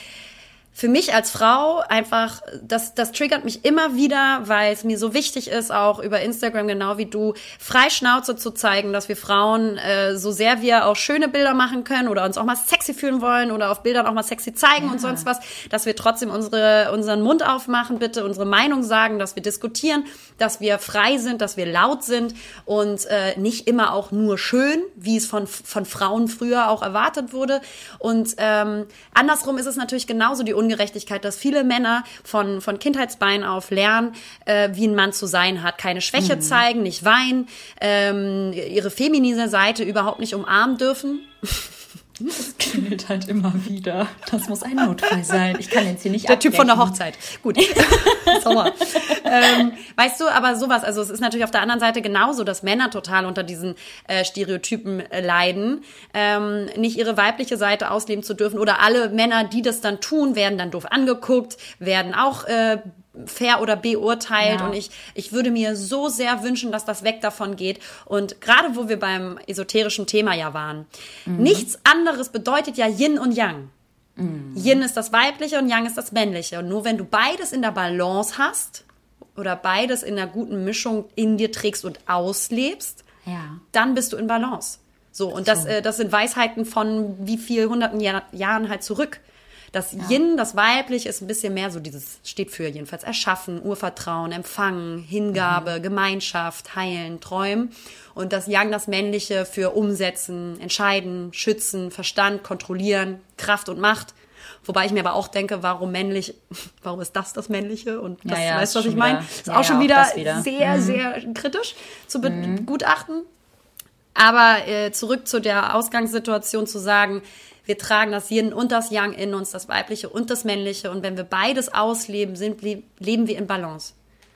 Speaker 1: für mich als Frau einfach, das, das triggert mich immer wieder, weil es mir so wichtig ist, auch über Instagram, genau wie du, frei Schnauze zu zeigen, dass wir Frauen, äh, so sehr wir auch schöne Bilder machen können oder uns auch mal sexy fühlen wollen oder auf Bildern auch mal sexy zeigen und sonst was, dass wir trotzdem unsere, unseren Mund aufmachen, bitte unsere Meinung sagen, dass wir diskutieren, dass wir frei sind, dass wir laut sind und äh, nicht immer auch nur schön, wie es von, von Frauen früher auch erwartet wurde. Und ähm, andersrum ist es natürlich genauso die Ungerechtigkeit, dass viele Männer von, von Kindheitsbeinen auf lernen, äh, wie ein Mann zu sein hat. Keine Schwäche zeigen, nicht weinen, ähm, ihre feminine Seite überhaupt nicht umarmen dürfen. (laughs) (laughs)
Speaker 2: Das klingelt halt immer wieder. Das muss ein Notfall sein. Ich kann jetzt hier nicht
Speaker 1: Der Typ von der
Speaker 2: abbrechen.
Speaker 1: Hochzeit. Gut. (laughs) Sauer. ähm, weißt du, aber sowas, also es ist natürlich auf der anderen Seite genauso, dass Männer total unter diesen äh, Stereotypen äh, leiden, ähm, nicht ihre weibliche Seite ausleben zu dürfen oder alle Männer, die das dann tun, werden dann doof angeguckt, werden auch äh, fair oder beurteilt
Speaker 2: Ja.
Speaker 1: und ich, ich würde mir so sehr wünschen, dass das weg davon geht und gerade wo wir beim esoterischen Thema ja waren, nichts anderes bedeutet ja Yin und Yang. Yin ist das Weibliche und Yang ist das Männliche. Und nur wenn du beides in der Balance hast oder beides in einer guten Mischung in dir trägst und auslebst,
Speaker 2: Ja.
Speaker 1: dann bist du in Balance. So, und das, äh, das sind Weisheiten von wie viel hunderten Jahr, Jahren halt zurück. Das Yin, das Weibliche, ist ein bisschen mehr so dieses, steht für jedenfalls Erschaffen, Urvertrauen, Empfangen, Hingabe, Gemeinschaft, Heilen, Träumen. Und das Yang, das Männliche für Umsetzen, Entscheiden, Schützen, Verstand, Kontrollieren, Kraft und Macht. Wobei ich mir aber auch denke, warum männlich, (laughs) warum ist das das Männliche? Und das,
Speaker 2: Ja, ja,
Speaker 1: weißt du, was ich meine?
Speaker 2: wieder-
Speaker 1: Ist
Speaker 2: ja,
Speaker 1: auch schon
Speaker 2: ja, auch
Speaker 1: wieder,
Speaker 2: wieder. Mhm.
Speaker 1: sehr, sehr kritisch zu begutachten. Aber äh, zurück zu der Ausgangssituation zu sagen, wir tragen das Yin und das Yang in uns, das Weibliche und das Männliche. Und wenn wir beides ausleben, sind, leben wir in Balance.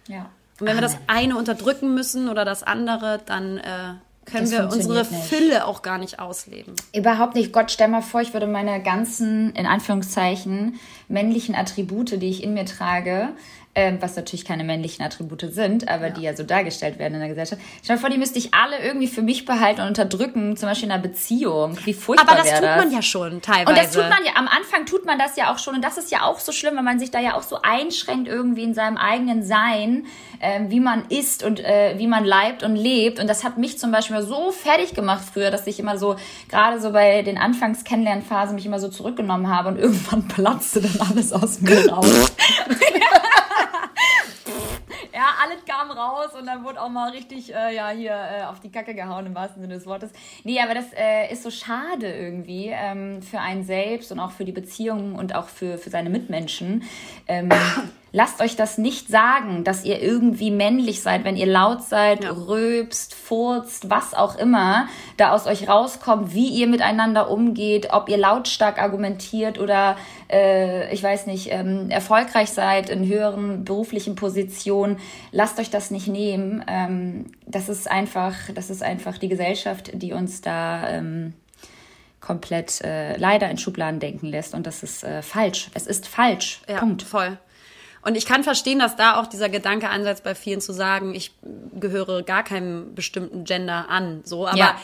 Speaker 2: Ja.
Speaker 1: Und wenn wir das eine unterdrücken müssen oder das andere, dann äh, können das wir unsere Fülle auch gar nicht ausleben.
Speaker 2: Überhaupt nicht. Gott, stell mal vor, ich würde meine ganzen, in Anführungszeichen, männlichen Attribute, die ich in mir trage, ähm, was natürlich keine männlichen Attribute sind, aber ja. die ja so dargestellt werden in der Gesellschaft. Stell dir vor, die müsste ich alle irgendwie für mich behalten und unterdrücken, zum Beispiel in einer Beziehung. Wie furchtbar
Speaker 1: Aber das tut das. man ja schon teilweise.
Speaker 2: Und das tut man ja, am Anfang tut man das ja auch schon und das ist ja auch so schlimm, wenn man sich da ja auch so einschränkt irgendwie in seinem eigenen Sein, äh, wie man isst und äh, wie man leibt und lebt. Und das hat mich zum Beispiel so fertig gemacht früher, dass ich immer so, gerade so bei den Anfangs-Kennenlernphasen mich immer so zurückgenommen habe und (laughs) irgendwann platzte dann alles aus mir raus. (laughs) ja, alles kam raus und dann wurde auch mal richtig, äh, ja, hier äh, auf die Kacke gehauen im wahrsten Sinne des Wortes. Nee, aber das äh, ist so schade irgendwie ähm, für einen selbst und auch für die Beziehungen und auch für, für seine Mitmenschen. Ähm, lasst euch das nicht sagen, dass ihr irgendwie männlich seid, wenn ihr laut seid, ja. röpst, furzt, was auch immer da aus euch rauskommt, wie ihr miteinander umgeht, ob ihr lautstark argumentiert oder äh, ich weiß nicht, ähm, erfolgreich seid in höheren beruflichen Positionen. Lasst euch das nicht nehmen. Ähm, das ist einfach, das ist einfach die Gesellschaft, die uns da ähm, komplett äh, leider in Schubladen denken lässt. Und das ist äh, falsch. Es ist falsch.
Speaker 1: Ja, Punkt. Voll. Und ich kann verstehen, dass da auch dieser Gedanke ansetzt bei vielen zu sagen, ich gehöre gar keinem bestimmten Gender an. So, aber ja.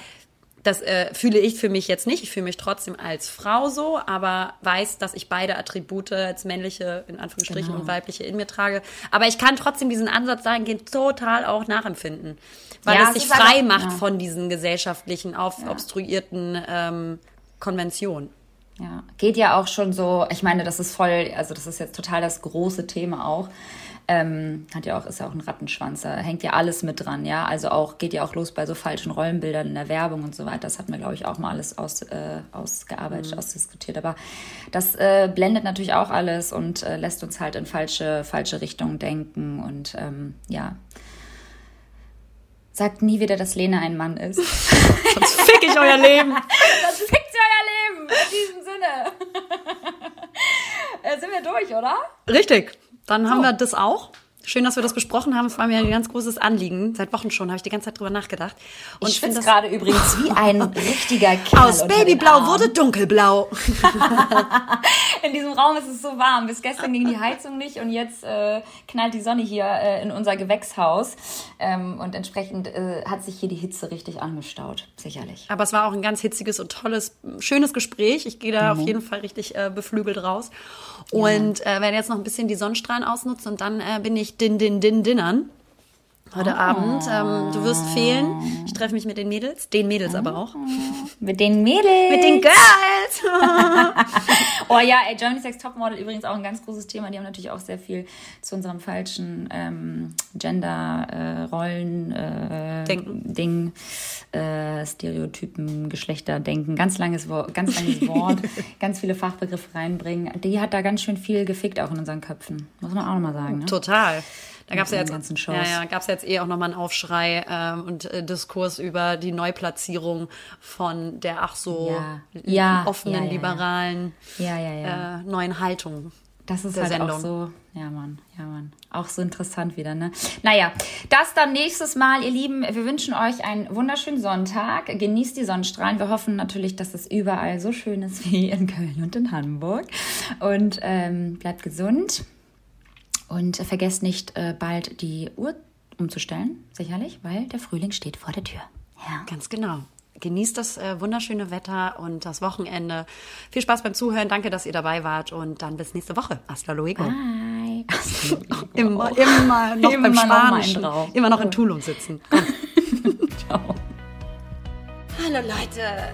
Speaker 1: das äh, fühle ich für mich jetzt nicht. Ich fühle mich trotzdem als Frau so, aber weiß, dass ich beide Attribute als männliche in Anführungsstrichen genau. und weibliche in mir trage. Aber ich kann trotzdem diesen Ansatz dahingehend total auch nachempfinden, weil ja, es sich frei aber, macht ja. von diesen gesellschaftlichen, aufobstruierten ähm, Konventionen.
Speaker 2: Ja, geht ja auch schon so, ich meine, das ist voll, also das ist jetzt total das große Thema auch. Ähm, hat ja auch, ist ja auch ein Rattenschwanz, da hängt ja alles mit dran, ja. Also auch, geht ja auch los bei so falschen Rollenbildern in der Werbung und so weiter. Das hatten wir, glaube ich, auch mal alles aus, äh, ausgearbeitet, mhm. ausdiskutiert. Aber das äh, blendet natürlich auch alles und äh, lässt uns halt in falsche, falsche Richtungen denken und ähm, ja. Sagt nie wieder, dass Lena ein Mann ist. (laughs)
Speaker 1: Sonst fick ich euer Leben. (laughs)
Speaker 2: Sonst Leben. In diesem Sinne. (laughs) äh, sind wir durch, oder?
Speaker 1: Richtig. Dann haben oh. wir das auch. Schön, dass wir das besprochen haben. Es war mir ein ganz großes Anliegen. Seit Wochen schon habe ich die ganze Zeit drüber nachgedacht.
Speaker 2: Und ich schwitze gerade übrigens wie ein richtiger (laughs) Kerl.
Speaker 1: Aus Babyblau wurde dunkelblau. (laughs)
Speaker 2: in diesem Raum ist es so warm. Bis gestern ging die Heizung nicht und jetzt äh, knallt die Sonne hier äh, in unser Gewächshaus. Ähm, und entsprechend äh, hat sich hier die Hitze richtig angestaut. Sicherlich.
Speaker 1: Aber es war auch ein ganz hitziges und tolles, schönes Gespräch. Ich gehe da mhm. auf jeden Fall richtig äh, beflügelt raus. Und ja. äh, werde jetzt noch ein bisschen die Sonnenstrahlen ausnutzen und dann äh, bin ich din, din, din, dinnern heute oh. Abend. Ähm, du wirst fehlen. Ich treffe mich mit den Mädels, den Mädels oh. aber auch.
Speaker 2: Mit den Mädels.
Speaker 1: Mit den Girls. (laughs)
Speaker 2: oh ja, ey, Germany's Next Topmodel übrigens auch ein ganz großes Thema. Die haben natürlich auch sehr viel zu unserem falschen ähm, Gender-Rollen, äh, äh, Ding, äh, Stereotypen, Geschlechterdenken. Ganz langes, Wort, ganz langes (laughs) Wort, ganz viele Fachbegriffe reinbringen. Die hat da ganz schön viel gefickt auch in unseren Köpfen. Muss man auch nochmal sagen. Ne?
Speaker 1: Total. Da gab es ja jetzt, ja, ja, gab's jetzt eh auch nochmal einen Aufschrei ähm, und äh, Diskurs über die Neuplatzierung von der ach so ja. offenen, ja, liberalen äh, neuen Haltung.
Speaker 2: Das ist halt Sendung. auch so, ja Mann, ja Mann, auch so interessant wieder, ne? Naja, das dann nächstes Mal, ihr Lieben, wir wünschen euch einen wunderschönen Sonntag, genießt die Sonnenstrahlen, wir hoffen natürlich, dass es überall so schön ist wie in Köln und in Hamburg und ähm, bleibt gesund, und vergesst nicht, äh, bald die Uhr umzustellen, sicherlich, weil der Frühling steht vor der Tür.
Speaker 1: Ja. Ganz genau. Genießt das äh, wunderschöne Wetter und das Wochenende. Viel Spaß beim Zuhören. Danke, dass ihr dabei wart. Und dann bis nächste Woche. Hasta luego.
Speaker 2: Bye.
Speaker 1: immer, immer noch immer beim Spanischen. Noch immer noch in Tulum sitzen. (laughs) Ciao.
Speaker 2: Hallo Leute.